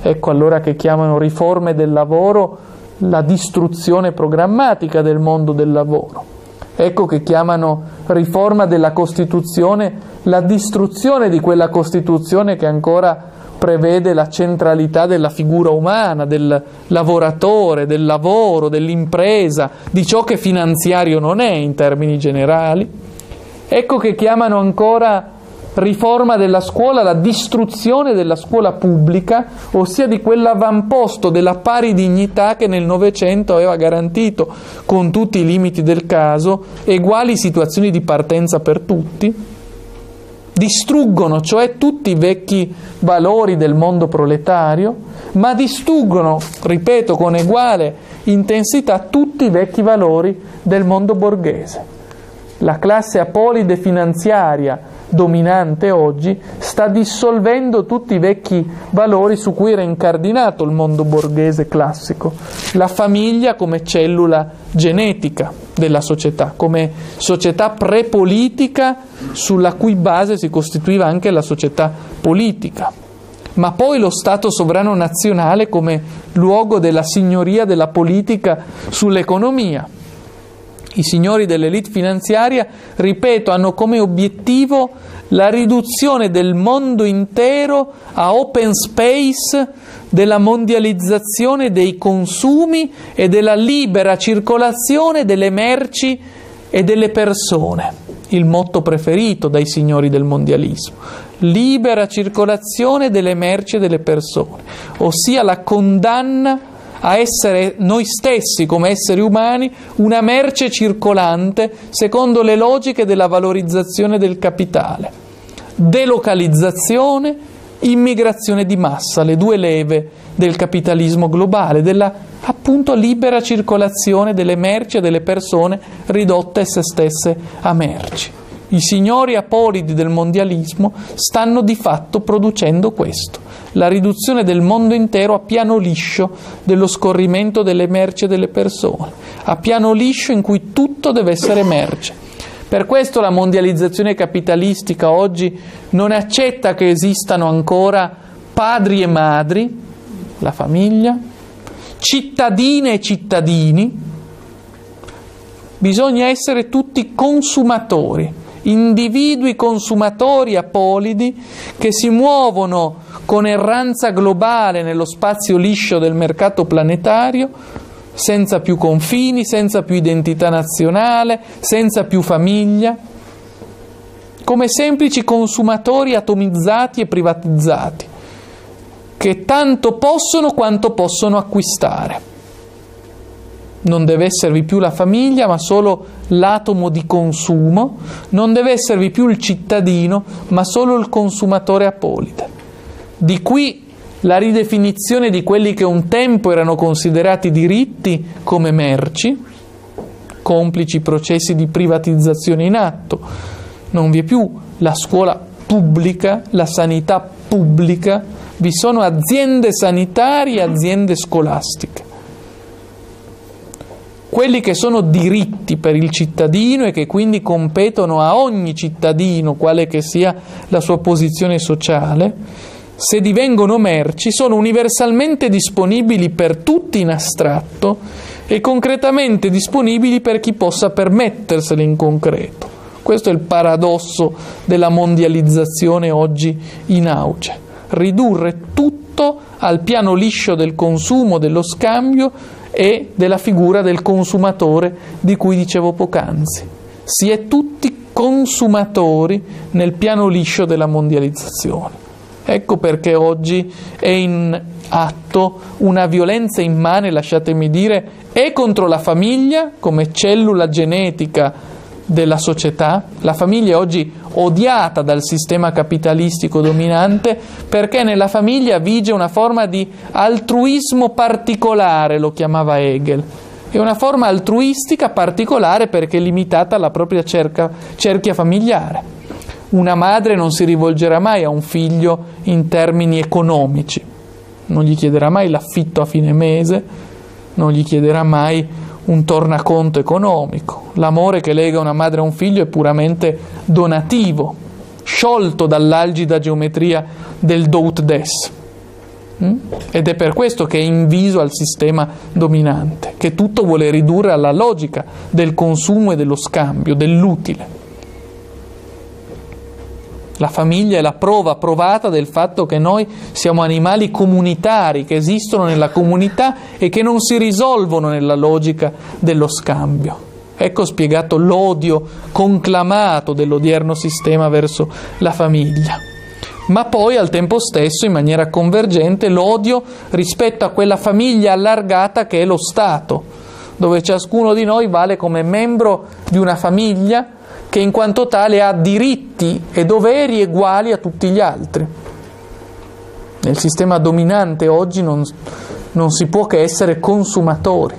ecco allora che chiamano riforme del lavoro la distruzione programmatica del mondo del lavoro. Ecco che chiamano riforma della Costituzione la distruzione di quella Costituzione che ancora prevede la centralità della figura umana, del lavoratore, del lavoro, dell'impresa, di ciò che finanziario non è in termini generali. Ecco che chiamano ancora riforma della scuola, la distruzione della scuola pubblica, ossia di quell'avamposto della pari dignità che nel Novecento aveva garantito, con tutti i limiti del caso, uguali situazioni di partenza per tutti. Distruggono cioè tutti i vecchi valori del mondo proletario, ma distruggono, ripeto, con uguale intensità tutti i vecchi valori del mondo borghese. La classe apolide finanziaria dominante oggi sta dissolvendo tutti i vecchi valori su cui era incardinato il mondo borghese classico, la famiglia come cellula genetica della società, come società prepolitica sulla cui base si costituiva anche la società politica, ma poi lo Stato sovrano nazionale come luogo della signoria della politica sull'economia i signori dell'elite finanziaria, ripeto, hanno come obiettivo la riduzione del mondo intero a open space della mondializzazione dei consumi e della libera circolazione delle merci e delle persone, il motto preferito dai signori del mondialismo. Libera circolazione delle merci e delle persone, ossia la condanna a essere noi stessi come esseri umani una merce circolante secondo le logiche della valorizzazione del capitale. Delocalizzazione, immigrazione di massa, le due leve del capitalismo globale, della appunto libera circolazione delle merci e delle persone ridotte esse stesse a merci. I signori apolidi del mondialismo stanno di fatto producendo questo. La riduzione del mondo intero a piano liscio dello scorrimento delle merci e delle persone, a piano liscio in cui tutto deve essere merce. Per questo la mondializzazione capitalistica oggi non accetta che esistano ancora padri e madri, la famiglia, cittadine e cittadini, bisogna essere tutti consumatori, individui consumatori apolidi che si muovono con erranza globale nello spazio liscio del mercato planetario, senza più confini, senza più identità nazionale, senza più famiglia, come semplici consumatori atomizzati e privatizzati, che tanto possono quanto possono acquistare. Non deve esservi più la famiglia, ma solo l'atomo di consumo, non deve esservi più il cittadino, ma solo il consumatore apolide. Di qui la ridefinizione di quelli che un tempo erano considerati diritti come merci, complici processi di privatizzazione in atto. Non vi è più la scuola pubblica, la sanità pubblica, vi sono aziende sanitarie e aziende scolastiche. Quelli che sono diritti per il cittadino e che quindi competono a ogni cittadino, quale che sia la sua posizione sociale, se divengono merci, sono universalmente disponibili per tutti in astratto e concretamente disponibili per chi possa permetterseli in concreto. Questo è il paradosso della mondializzazione oggi in auge. Ridurre tutto al piano liscio del consumo, dello scambio e della figura del consumatore di cui dicevo poc'anzi. Si è tutti consumatori nel piano liscio della mondializzazione. Ecco perché oggi è in atto una violenza immane, lasciatemi dire, e contro la famiglia come cellula genetica della società. La famiglia è oggi odiata dal sistema capitalistico dominante perché nella famiglia vige una forma di altruismo particolare, lo chiamava Hegel. È una forma altruistica particolare perché è limitata alla propria cerca, cerchia familiare. Una madre non si rivolgerà mai a un figlio in termini economici, non gli chiederà mai l'affitto a fine mese, non gli chiederà mai un tornaconto economico. L'amore che lega una madre a un figlio è puramente donativo, sciolto dall'algida geometria del dout des. Mm? Ed è per questo che è inviso al sistema dominante, che tutto vuole ridurre alla logica del consumo e dello scambio, dell'utile. La famiglia è la prova provata del fatto che noi siamo animali comunitari, che esistono nella comunità e che non si risolvono nella logica dello scambio. Ecco spiegato l'odio conclamato dell'odierno sistema verso la famiglia. Ma poi al tempo stesso, in maniera convergente, l'odio rispetto a quella famiglia allargata che è lo Stato, dove ciascuno di noi vale come membro di una famiglia che in quanto tale ha diritti e doveri uguali a tutti gli altri. Nel sistema dominante oggi non, non si può che essere consumatori,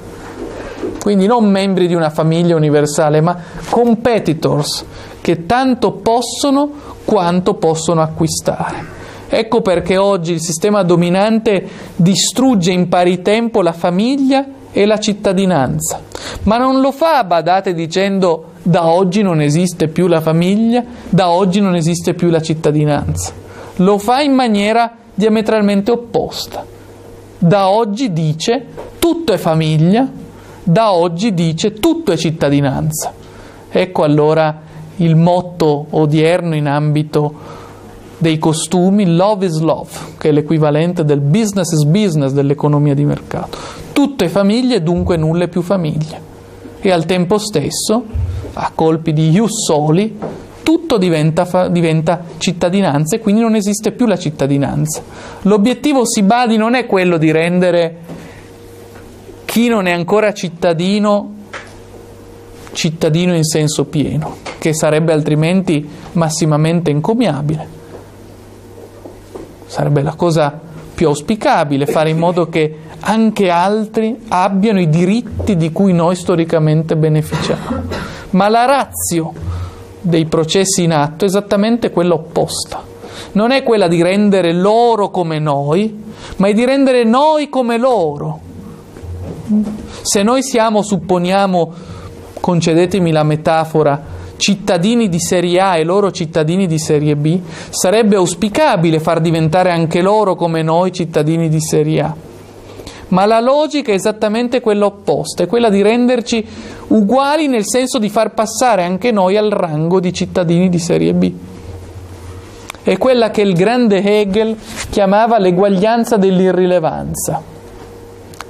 quindi non membri di una famiglia universale, ma competitors che tanto possono quanto possono acquistare. Ecco perché oggi il sistema dominante distrugge in pari tempo la famiglia e la cittadinanza, ma non lo fa, badate, dicendo da oggi non esiste più la famiglia, da oggi non esiste più la cittadinanza. Lo fa in maniera diametralmente opposta. Da oggi dice tutto è famiglia, da oggi dice tutto è cittadinanza. Ecco allora il motto odierno in ambito dei costumi, love is love, che è l'equivalente del business is business dell'economia di mercato. Tutto è famiglia e dunque nulla è più famiglia. E al tempo stesso a colpi di ius soli, tutto diventa, diventa, cittadinanza e quindi non esiste più la cittadinanza. L'obiettivo, si badi, non è quello di rendere chi non è ancora cittadino cittadino in senso pieno, che sarebbe altrimenti massimamente encomiabile. Sarebbe la cosa più auspicabile, fare in modo che anche altri abbiano i diritti di cui noi storicamente beneficiamo ma la razio dei processi in atto è esattamente quella opposta. Non è quella di rendere loro come noi, ma è di rendere noi come loro. Se noi siamo, supponiamo, concedetemi la metafora, cittadini di serie A e loro cittadini di serie B, sarebbe auspicabile far diventare anche loro come noi cittadini di serie A ma la logica è esattamente quella opposta, è quella di renderci uguali nel senso di far passare anche noi al rango di cittadini di serie B. È quella che il grande Hegel chiamava l'eguaglianza dell'irrilevanza.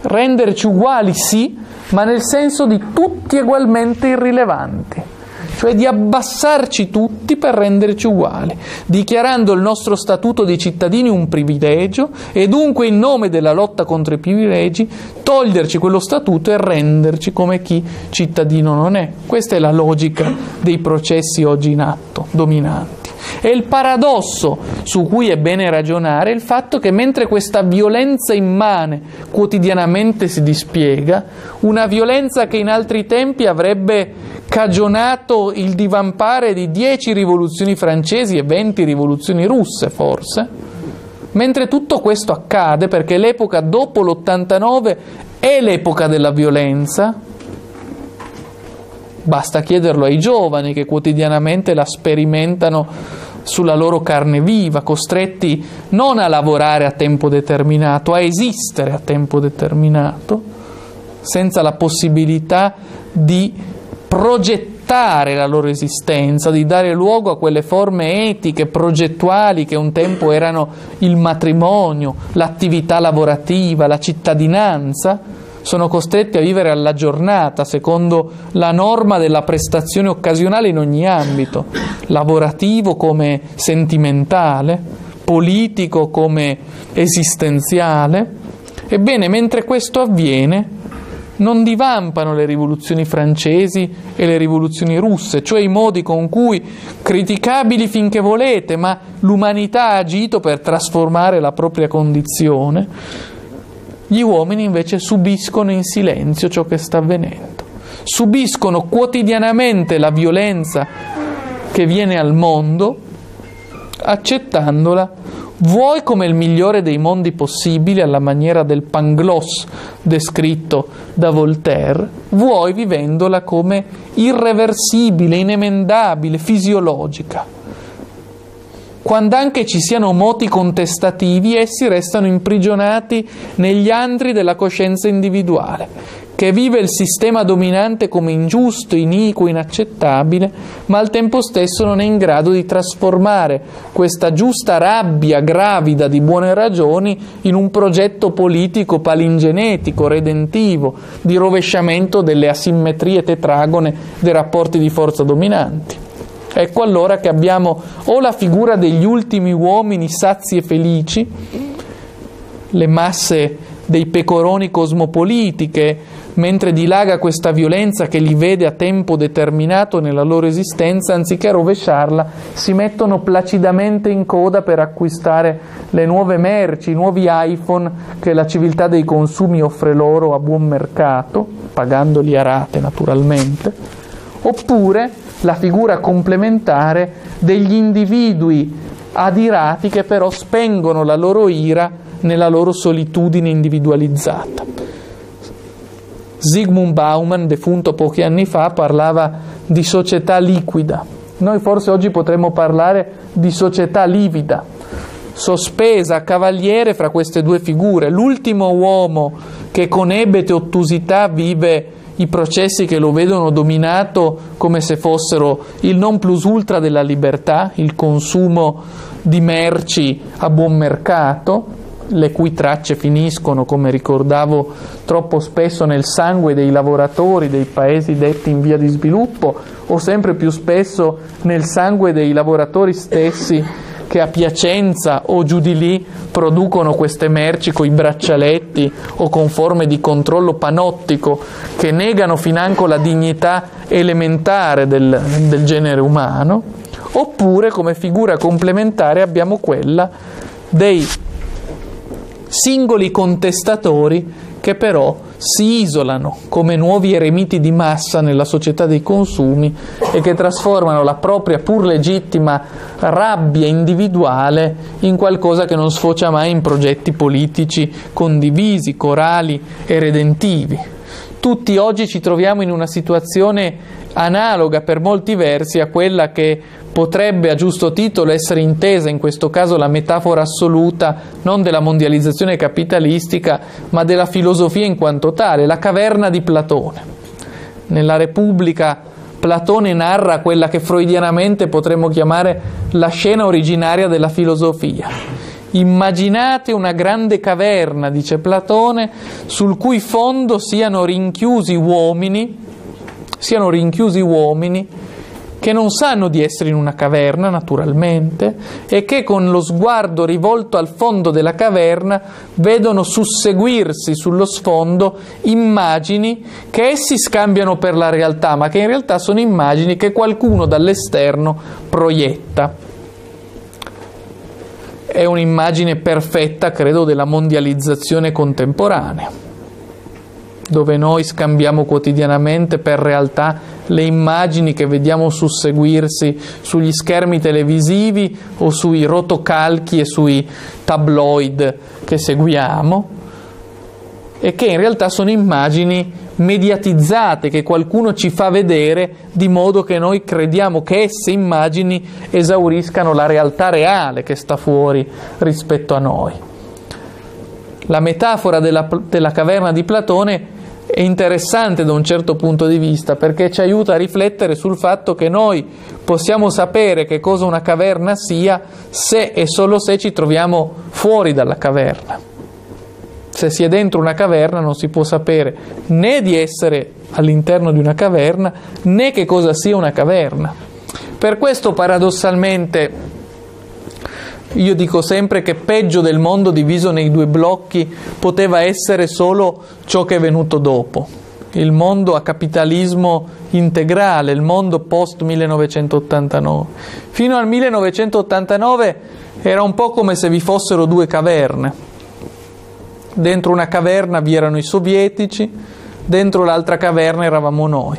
Renderci uguali sì, ma nel senso di tutti ugualmente irrilevanti cioè di abbassarci tutti per renderci uguali, dichiarando il nostro statuto di cittadini un privilegio e dunque in nome della lotta contro i privilegi toglierci quello statuto e renderci come chi cittadino non è. Questa è la logica dei processi oggi in atto, dominanti. E il paradosso su cui è bene ragionare è il fatto che mentre questa violenza immane quotidianamente si dispiega, una violenza che in altri tempi avrebbe cagionato il divampare di dieci rivoluzioni francesi e venti rivoluzioni russe, forse, mentre tutto questo accade perché l'epoca dopo l'89 è l'epoca della violenza, basta chiederlo ai giovani che quotidianamente la sperimentano sulla loro carne viva, costretti non a lavorare a tempo determinato, a esistere a tempo determinato, senza la possibilità di progettare la loro esistenza, di dare luogo a quelle forme etiche, progettuali che un tempo erano il matrimonio, l'attività lavorativa, la cittadinanza, sono costretti a vivere alla giornata secondo la norma della prestazione occasionale in ogni ambito, lavorativo come sentimentale, politico come esistenziale. Ebbene, mentre questo avviene, non divampano le rivoluzioni francesi e le rivoluzioni russe, cioè i modi con cui, criticabili finché volete, ma l'umanità ha agito per trasformare la propria condizione, gli uomini invece subiscono in silenzio ciò che sta avvenendo, subiscono quotidianamente la violenza che viene al mondo, accettandola vuoi come il migliore dei mondi possibili alla maniera del Pangloss descritto da Voltaire, vuoi vivendola come irreversibile, inemendabile, fisiologica. Quando anche ci siano moti contestativi, essi restano imprigionati negli andri della coscienza individuale, che vive il sistema dominante come ingiusto, iniquo, inaccettabile, ma al tempo stesso non è in grado di trasformare questa giusta rabbia gravida di buone ragioni in un progetto politico palingenetico, redentivo, di rovesciamento delle asimmetrie tetragone dei rapporti di forza dominanti. Ecco allora che abbiamo o la figura degli ultimi uomini sazi e felici, le masse dei pecoroni cosmopolitiche, mentre dilaga questa violenza che li vede a tempo determinato nella loro esistenza, anziché rovesciarla, si mettono placidamente in coda per acquistare le nuove merci, i nuovi iPhone che la civiltà dei consumi offre loro a buon mercato, pagandoli a rate naturalmente, oppure la figura complementare degli individui adirati che però spengono la loro ira nella loro solitudine individualizzata. Zygmunt Bauman, defunto pochi anni fa, parlava di società liquida. Noi forse oggi potremmo parlare di società livida, sospesa a cavaliere fra queste due figure. L'ultimo uomo che con ebete ottusità vive i processi che lo vedono dominato come se fossero il non plus ultra della libertà, il consumo di merci a buon mercato, le cui tracce finiscono, come ricordavo troppo spesso, nel sangue dei lavoratori dei paesi detti in via di sviluppo o sempre più spesso nel sangue dei lavoratori stessi che a Piacenza o giù di lì producono queste merci con i braccialetti o con forme di controllo panottico che negano financo la dignità elementare del, del genere umano, oppure come figura complementare abbiamo quella dei singoli contestatori che però si isolano come nuovi eremiti di massa nella società dei consumi e che trasformano la propria pur legittima rabbia individuale in qualcosa che non sfocia mai in progetti politici condivisi, corali e redentivi. Tutti oggi ci troviamo in una situazione analoga per molti versi a quella che potrebbe a giusto titolo essere intesa in questo caso la metafora assoluta non della mondializzazione capitalistica ma della filosofia in quanto tale, la caverna di Platone. Nella Repubblica Platone narra quella che freudianamente potremmo chiamare la scena originaria della filosofia. Immaginate una grande caverna, dice Platone, sul cui fondo siano rinchiusi uomini, siano rinchiusi uomini che non sanno di essere in una caverna, naturalmente, e che con lo sguardo rivolto al fondo della caverna vedono susseguirsi sullo sfondo immagini che essi scambiano per la realtà, ma che in realtà sono immagini che qualcuno dall'esterno proietta. È un'immagine perfetta, credo, della mondializzazione contemporanea, dove noi scambiamo quotidianamente per realtà le immagini che vediamo susseguirsi sugli schermi televisivi o sui rotocalchi e sui tabloid che seguiamo e che in realtà sono immagini mediatizzate che qualcuno ci fa vedere di modo che noi crediamo che esse immagini esauriscano la realtà reale che sta fuori rispetto a noi. La metafora della, della caverna di Platone è interessante da un certo punto di vista perché ci aiuta a riflettere sul fatto che noi possiamo sapere che cosa una caverna sia se e solo se ci troviamo fuori dalla caverna se si è dentro una caverna non si può sapere né di essere all'interno di una caverna né che cosa sia una caverna. Per questo paradossalmente io dico sempre che peggio del mondo diviso nei due blocchi poteva essere solo ciò che è venuto dopo, il mondo a capitalismo integrale, il mondo post 1989. Fino al 1989 era un po' come se vi fossero due caverne dentro una caverna vi erano i sovietici, dentro l'altra caverna eravamo noi.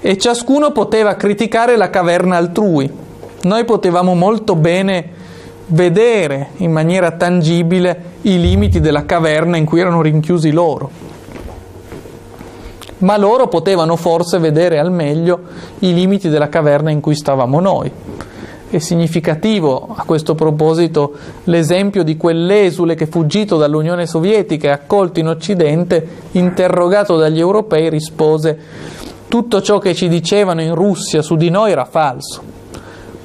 E ciascuno poteva criticare la caverna altrui. Noi potevamo molto bene vedere in maniera tangibile i limiti della caverna in cui erano rinchiusi loro. Ma loro potevano forse vedere al meglio i limiti della caverna in cui stavamo noi. È significativo a questo proposito l'esempio di quell'esule che fuggito dall'Unione Sovietica e accolto in Occidente, interrogato dagli europei, rispose tutto ciò che ci dicevano in Russia su di noi era falso,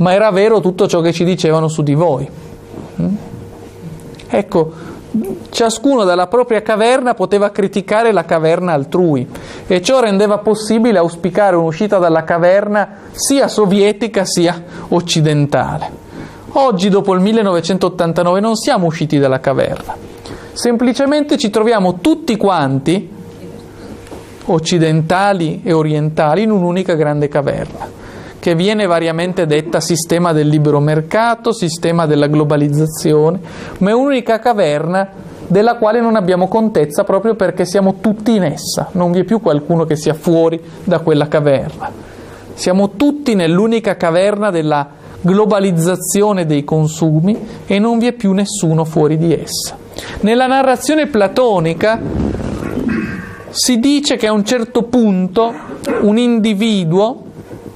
ma era vero tutto ciò che ci dicevano su di voi. Mm? Ecco, ciascuno dalla propria caverna poteva criticare la caverna altrui e ciò rendeva possibile auspicare un'uscita dalla caverna sia sovietica sia occidentale. Oggi, dopo il 1989, non siamo usciti dalla caverna, semplicemente ci troviamo tutti quanti, occidentali e orientali, in un'unica grande caverna che viene variamente detta sistema del libero mercato, sistema della globalizzazione, ma è un'unica caverna della quale non abbiamo contezza proprio perché siamo tutti in essa, non vi è più qualcuno che sia fuori da quella caverna. Siamo tutti nell'unica caverna della globalizzazione dei consumi e non vi è più nessuno fuori di essa. Nella narrazione platonica si dice che a un certo punto un individuo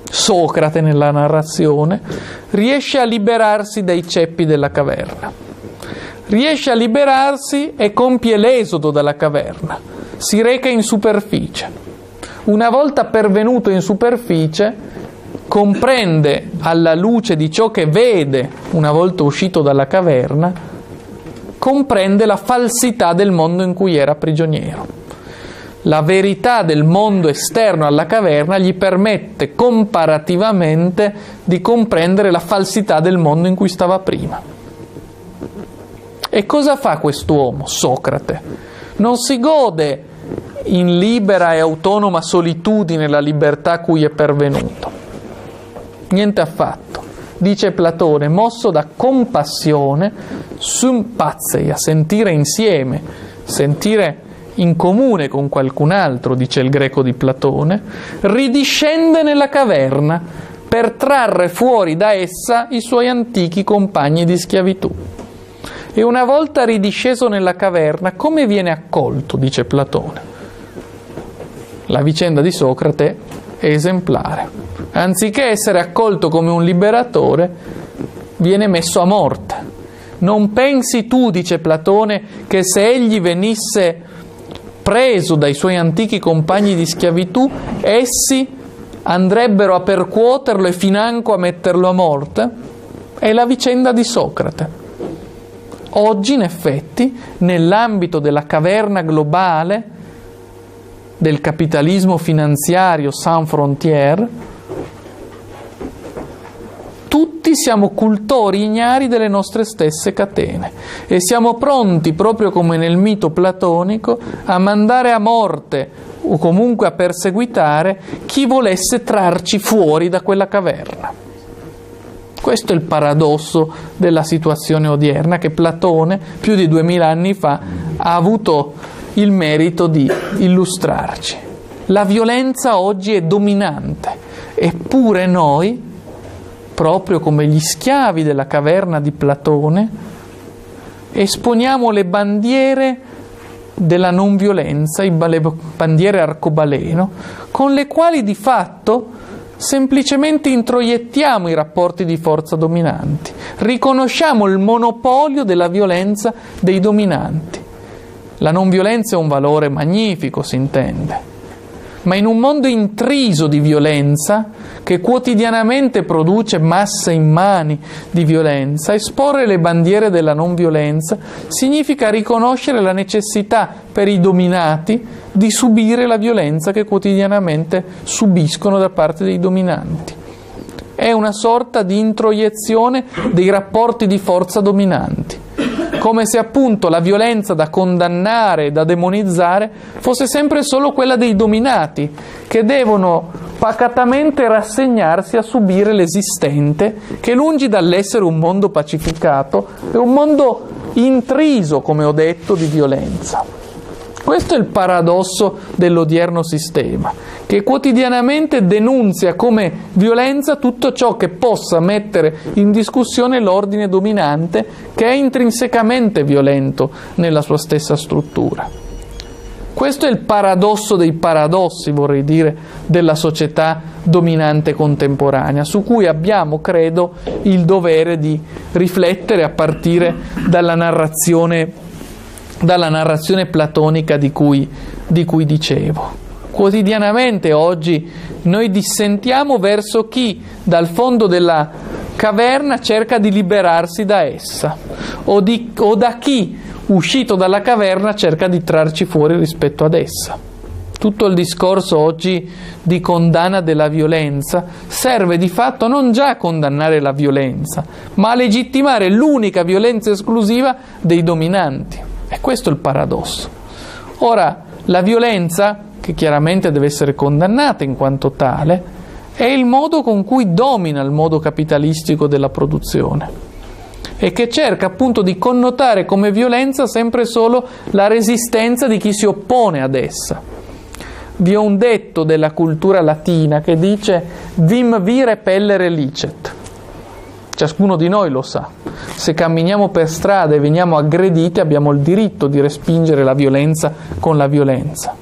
Socrate nella narrazione, riesce a liberarsi dai ceppi della caverna. Riesce a liberarsi e compie l'esodo dalla caverna, si reca in superficie. Una volta pervenuto in superficie, comprende alla luce di ciò che vede una volta uscito dalla caverna, comprende la falsità del mondo in cui era prigioniero la verità del mondo esterno alla caverna gli permette comparativamente di comprendere la falsità del mondo in cui stava prima. E cosa fa quest'uomo, Socrate? Non si gode in libera e autonoma solitudine la libertà a cui è pervenuto. Niente affatto. Dice Platone, mosso da compassione, a sentire insieme, sentire in comune con qualcun altro, dice il greco di Platone, ridiscende nella caverna per trarre fuori da essa i suoi antichi compagni di schiavitù. E una volta ridisceso nella caverna, come viene accolto, dice Platone? La vicenda di Socrate è esemplare. Anziché essere accolto come un liberatore, viene messo a morte. Non pensi tu, dice Platone, che se egli venisse preso dai suoi antichi compagni di schiavitù, essi andrebbero a percuoterlo e financo a metterlo a morte? È la vicenda di Socrate. Oggi, in effetti, nell'ambito della caverna globale del capitalismo finanziario sans frontière, tutti siamo cultori ignari delle nostre stesse catene e siamo pronti, proprio come nel mito platonico, a mandare a morte o comunque a perseguitare chi volesse trarci fuori da quella caverna. Questo è il paradosso della situazione odierna che Platone, più di duemila anni fa, ha avuto il merito di illustrarci. La violenza oggi è dominante, eppure noi, proprio come gli schiavi della caverna di Platone, esponiamo le bandiere della non violenza, le bandiere arcobaleno, con le quali di fatto semplicemente introiettiamo i rapporti di forza dominanti, riconosciamo il monopolio della violenza dei dominanti. La non violenza è un valore magnifico, si intende, ma in un mondo intriso di violenza, che quotidianamente produce masse immani di violenza, esporre le bandiere della non violenza significa riconoscere la necessità per i dominati di subire la violenza che quotidianamente subiscono da parte dei dominanti. È una sorta di introiezione dei rapporti di forza dominanti come se appunto la violenza da condannare da demonizzare fosse sempre solo quella dei dominati, che devono pacatamente rassegnarsi a subire l'esistente, che lungi dall'essere un mondo pacificato, è un mondo intriso, come ho detto, di violenza. Questo è il paradosso dell'odierno sistema, che quotidianamente denunzia come violenza tutto ciò che possa mettere in discussione l'ordine dominante, che è intrinsecamente violento nella sua stessa struttura. Questo è il paradosso dei paradossi, vorrei dire, della società dominante contemporanea, su cui abbiamo, credo, il dovere di riflettere a partire dalla narrazione dalla narrazione platonica di cui, di cui dicevo. Quotidianamente oggi noi dissentiamo verso chi dal fondo della caverna cerca di liberarsi da essa o, di, o da chi uscito dalla caverna cerca di trarci fuori rispetto ad essa. Tutto il discorso oggi di condanna della violenza serve di fatto non già a condannare la violenza, ma a legittimare l'unica violenza esclusiva dei dominanti. E questo è il paradosso. Ora, la violenza, che chiaramente deve essere condannata in quanto tale, è il modo con cui domina il modo capitalistico della produzione e che cerca appunto di connotare come violenza sempre solo la resistenza di chi si oppone ad essa. Vi è un detto della cultura latina che dice vim vire pellere licet. Ciascuno di noi lo sa. Se camminiamo per strada e veniamo aggrediti abbiamo il diritto di respingere la violenza con la violenza.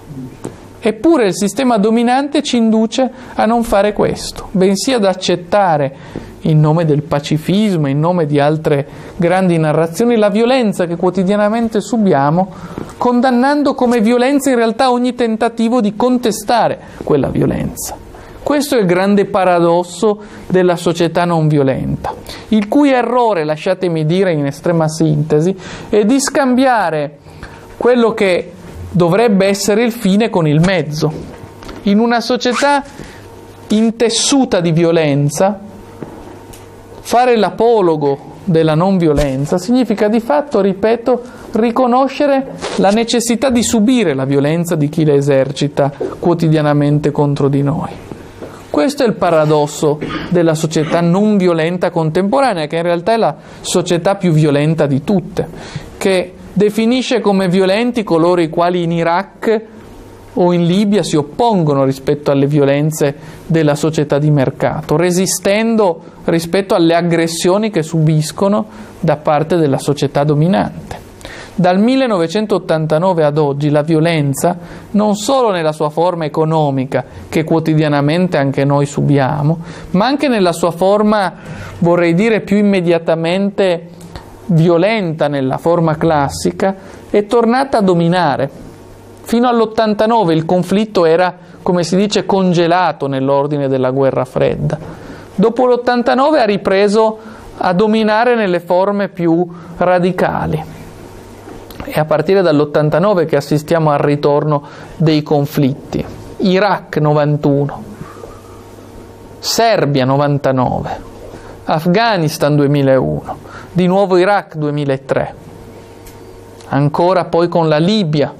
Eppure il sistema dominante ci induce a non fare questo, bensì ad accettare, in nome del pacifismo, in nome di altre grandi narrazioni, la violenza che quotidianamente subiamo, condannando come violenza in realtà ogni tentativo di contestare quella violenza. Questo è il grande paradosso della società non violenta, il cui errore, lasciatemi dire in estrema sintesi, è di scambiare quello che dovrebbe essere il fine con il mezzo. In una società intessuta di violenza, fare l'apologo della non violenza significa di fatto, ripeto, riconoscere la necessità di subire la violenza di chi la esercita quotidianamente contro di noi. Questo è il paradosso della società non violenta contemporanea, che in realtà è la società più violenta di tutte, che definisce come violenti coloro i quali in Iraq o in Libia si oppongono rispetto alle violenze della società di mercato, resistendo rispetto alle aggressioni che subiscono da parte della società dominante. Dal 1989 ad oggi la violenza, non solo nella sua forma economica, che quotidianamente anche noi subiamo, ma anche nella sua forma, vorrei dire, più immediatamente violenta nella forma classica, è tornata a dominare. Fino all'89 il conflitto era, come si dice, congelato nell'ordine della guerra fredda. Dopo l'89 ha ripreso a dominare nelle forme più radicali. È a partire dall'89 che assistiamo al ritorno dei conflitti. Iraq 91, Serbia 99, Afghanistan 2001, di nuovo Iraq 2003, ancora poi con la Libia,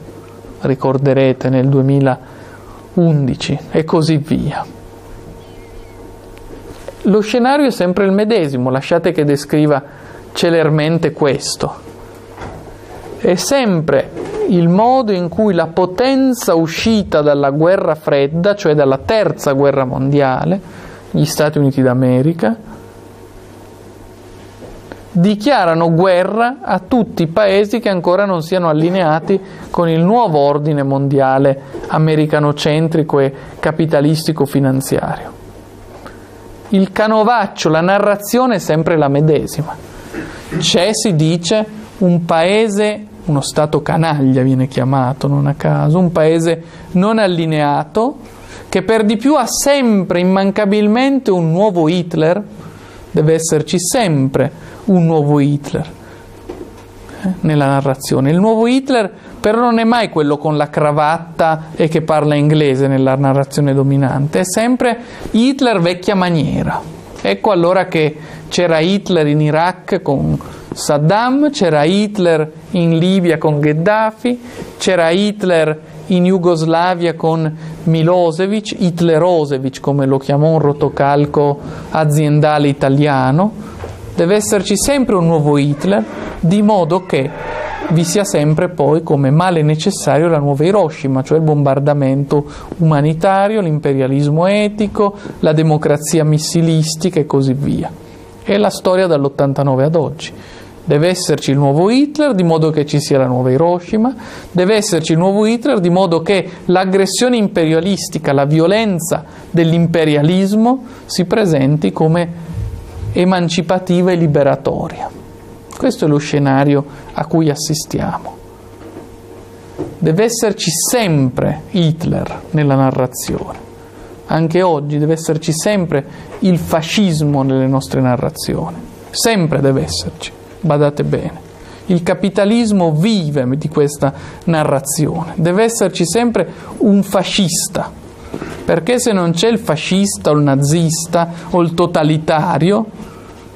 ricorderete nel 2011 e così via. Lo scenario è sempre il medesimo, lasciate che descriva celermente questo. È sempre il modo in cui la potenza uscita dalla guerra fredda, cioè dalla terza guerra mondiale, gli Stati Uniti d'America, dichiarano guerra a tutti i paesi che ancora non siano allineati con il nuovo ordine mondiale americanocentrico e capitalistico finanziario il canovaccio, la narrazione è sempre la medesima. C'è, si dice, un paese, uno Stato canaglia viene chiamato non a caso, un paese non allineato, che per di più ha sempre immancabilmente un nuovo Hitler, deve esserci sempre un nuovo Hitler eh, nella narrazione. Il nuovo Hitler però non è mai quello con la cravatta e che parla inglese nella narrazione dominante, è sempre Hitler vecchia maniera. Ecco allora che c'era Hitler in Iraq con Saddam, c'era Hitler in Libia con Gheddafi, c'era Hitler in Jugoslavia con Milosevic, Hitlerosevic come lo chiamò un rotocalco aziendale italiano. Deve esserci sempre un nuovo Hitler, di modo che vi sia sempre poi come male necessario la nuova Hiroshima, cioè il bombardamento umanitario, l'imperialismo etico, la democrazia missilistica e così via. È la storia dall'89 ad oggi. Deve esserci il nuovo Hitler di modo che ci sia la nuova Hiroshima, deve esserci il nuovo Hitler di modo che l'aggressione imperialistica, la violenza dell'imperialismo si presenti come emancipativa e liberatoria. Questo è lo scenario a cui assistiamo. Deve esserci sempre Hitler nella narrazione. Anche oggi deve esserci sempre il fascismo nelle nostre narrazioni. Sempre deve esserci. Badate bene. Il capitalismo vive di questa narrazione. Deve esserci sempre un fascista. Perché se non c'è il fascista o il nazista o il totalitario,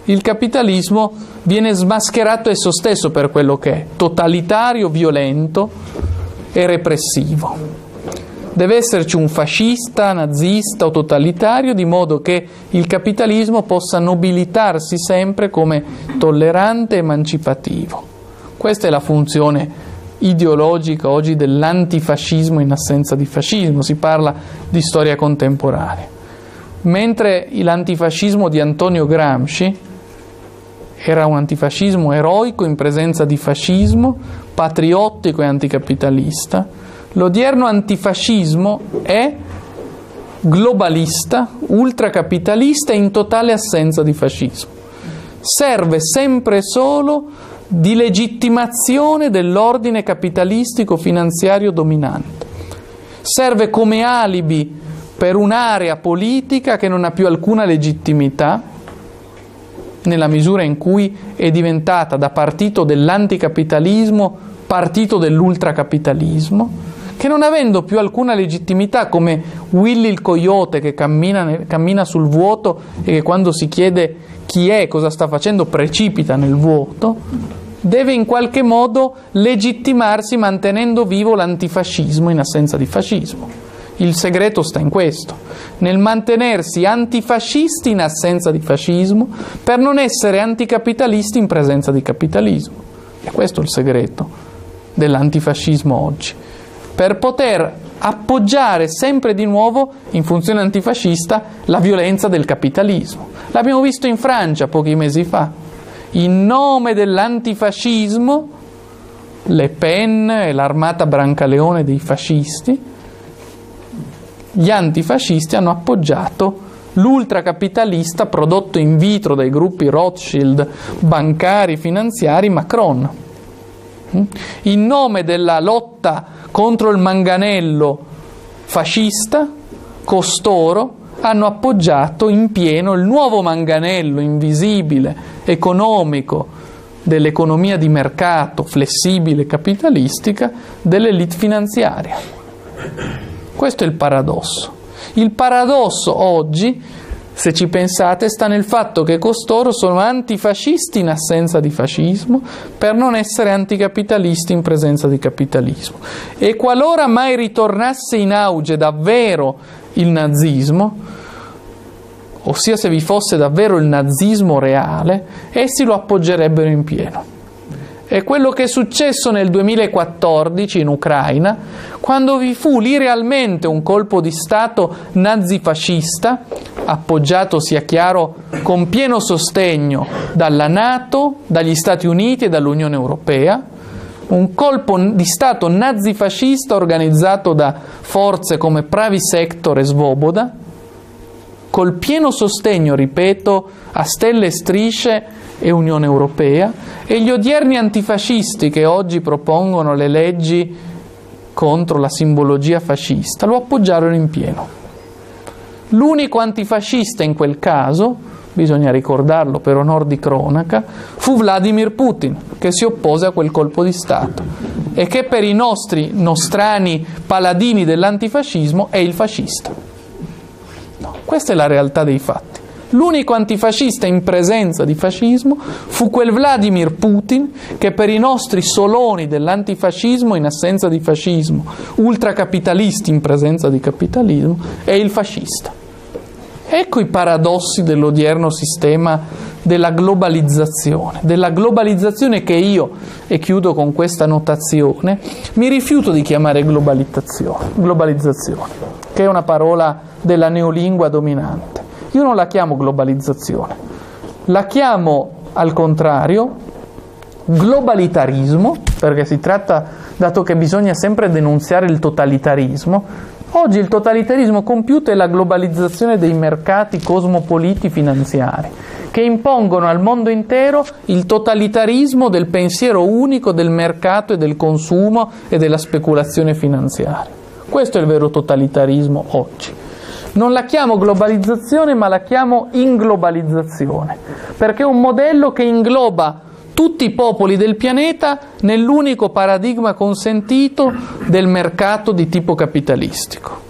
il capitalismo viene smascherato esso stesso per quello che è, totalitario, violento e repressivo. Deve esserci un fascista, nazista o totalitario di modo che il capitalismo possa nobilitarsi sempre come tollerante e emancipativo. Questa è la funzione ideologica oggi dell'antifascismo in assenza di fascismo, si parla di storia contemporanea. Mentre l'antifascismo di Antonio Gramsci era un antifascismo eroico in presenza di fascismo, patriottico e anticapitalista. L'odierno antifascismo è globalista, ultracapitalista in totale assenza di fascismo. Serve sempre solo di legittimazione dell'ordine capitalistico finanziario dominante. Serve come alibi per un'area politica che non ha più alcuna legittimità nella misura in cui è diventata da partito dell'anticapitalismo partito dell'ultracapitalismo, che non avendo più alcuna legittimità come Willy il coyote che cammina, cammina sul vuoto e che quando si chiede chi è, cosa sta facendo, precipita nel vuoto, deve in qualche modo legittimarsi mantenendo vivo l'antifascismo in assenza di fascismo. Il segreto sta in questo, nel mantenersi antifascisti in assenza di fascismo per non essere anticapitalisti in presenza di capitalismo. E questo è il segreto dell'antifascismo oggi. Per poter appoggiare sempre di nuovo, in funzione antifascista, la violenza del capitalismo. L'abbiamo visto in Francia pochi mesi fa. In nome dell'antifascismo, Le Pen e l'armata Brancaleone dei fascisti gli antifascisti hanno appoggiato l'ultracapitalista prodotto in vitro dai gruppi Rothschild, bancari, finanziari, Macron. Mm? In nome della lotta contro il manganello fascista, costoro hanno appoggiato in pieno il nuovo manganello invisibile economico dell'economia di mercato flessibile capitalistica dell'elite finanziaria. Questo è il paradosso. Il paradosso oggi, se ci pensate, sta nel fatto che costoro sono antifascisti in assenza di fascismo per non essere anticapitalisti in presenza di capitalismo. E qualora mai ritornasse in auge davvero il nazismo, ossia se vi fosse davvero il nazismo reale, essi lo appoggerebbero in pieno. È quello che è successo nel 2014 in Ucraina, quando vi fu lì realmente un colpo di Stato nazifascista, appoggiato, sia chiaro, con pieno sostegno dalla Nato, dagli Stati Uniti e dall'Unione Europea, un colpo di Stato nazifascista organizzato da forze come Pravi Sector e Svoboda, col pieno sostegno, ripeto, a stelle e strisce e Unione Europea e gli odierni antifascisti che oggi propongono le leggi contro la simbologia fascista lo appoggiarono in pieno. L'unico antifascista in quel caso, bisogna ricordarlo per onor di cronaca, fu Vladimir Putin, che si oppose a quel colpo di Stato e che per i nostri nostrani paladini dell'antifascismo è il fascista. No, questa è la realtà dei fatti. L'unico antifascista in presenza di fascismo fu quel Vladimir Putin che per i nostri soloni dell'antifascismo in assenza di fascismo, ultracapitalisti in presenza di capitalismo, è il fascista. Ecco i paradossi dell'odierno sistema della globalizzazione, della globalizzazione che io, e chiudo con questa notazione, mi rifiuto di chiamare globalizzazione, globalizzazione che è una parola della neolingua dominante. Io non la chiamo globalizzazione, la chiamo al contrario globalitarismo, perché si tratta, dato che bisogna sempre denunziare il totalitarismo, oggi il totalitarismo compiuto è la globalizzazione dei mercati cosmopoliti finanziari, che impongono al mondo intero il totalitarismo del pensiero unico del mercato e del consumo e della speculazione finanziaria. Questo è il vero totalitarismo oggi. Non la chiamo globalizzazione, ma la chiamo inglobalizzazione, perché è un modello che ingloba tutti i popoli del pianeta nell'unico paradigma consentito del mercato di tipo capitalistico.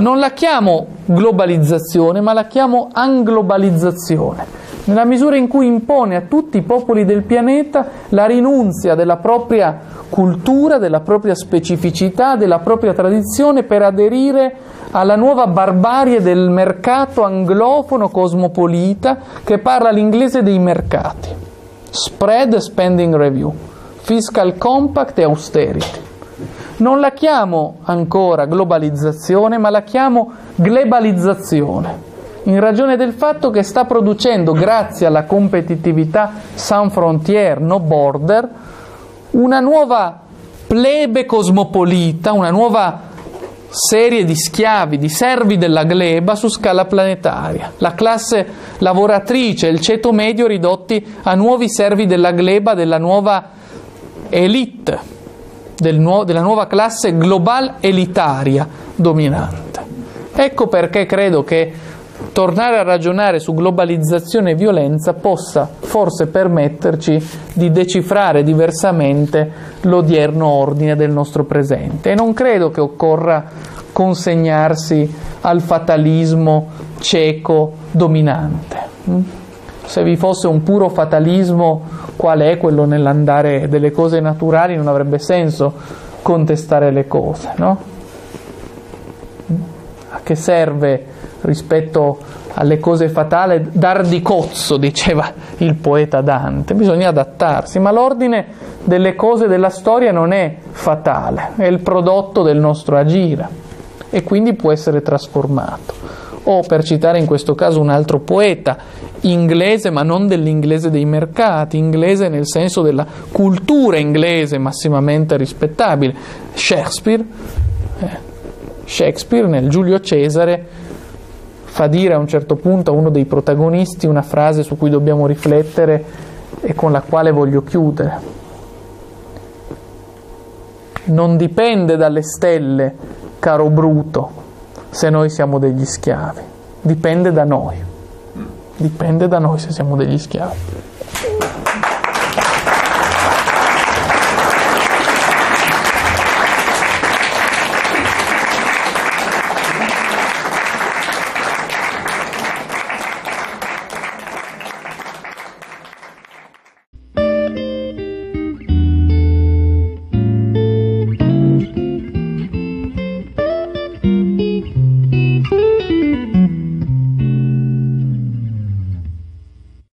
Non la chiamo globalizzazione, ma la chiamo anglobalizzazione, nella misura in cui impone a tutti i popoli del pianeta la rinunzia della propria cultura, della propria specificità, della propria tradizione per aderire alla nuova barbarie del mercato anglofono cosmopolita che parla l'inglese dei mercati. Spread spending review, fiscal compact e austerity. Non la chiamo ancora globalizzazione, ma la chiamo globalizzazione, in ragione del fatto che sta producendo, grazie alla competitività sans frontière, no border, una nuova plebe cosmopolita, una nuova serie di schiavi, di servi della gleba su scala planetaria. La classe lavoratrice, il ceto medio ridotti a nuovi servi della gleba della nuova elite, del nuovo, della nuova classe global elitaria dominante. Ecco perché credo che tornare a ragionare su globalizzazione e violenza possa forse permetterci di decifrare diversamente l'odierno ordine del nostro presente e non credo che occorra consegnarsi al fatalismo cieco dominante. Mm? Se vi fosse un puro fatalismo, qual è quello nell'andare delle cose naturali, non avrebbe senso contestare le cose, no? A che serve rispetto alle cose fatali, dar di cozzo, diceva il poeta Dante, bisogna adattarsi, ma l'ordine delle cose della storia non è fatale, è il prodotto del nostro agire e quindi può essere trasformato. O per citare in questo caso un altro poeta, inglese ma non dell'inglese dei mercati, inglese nel senso della cultura inglese massimamente rispettabile, Shakespeare, eh, Shakespeare nel Giulio Cesare fa dire a un certo punto a uno dei protagonisti una frase su cui dobbiamo riflettere e con la quale voglio chiudere. Non dipende dalle stelle, caro Bruto, se noi siamo degli schiavi, dipende da noi. dipende da noi se siamo degli schiavi.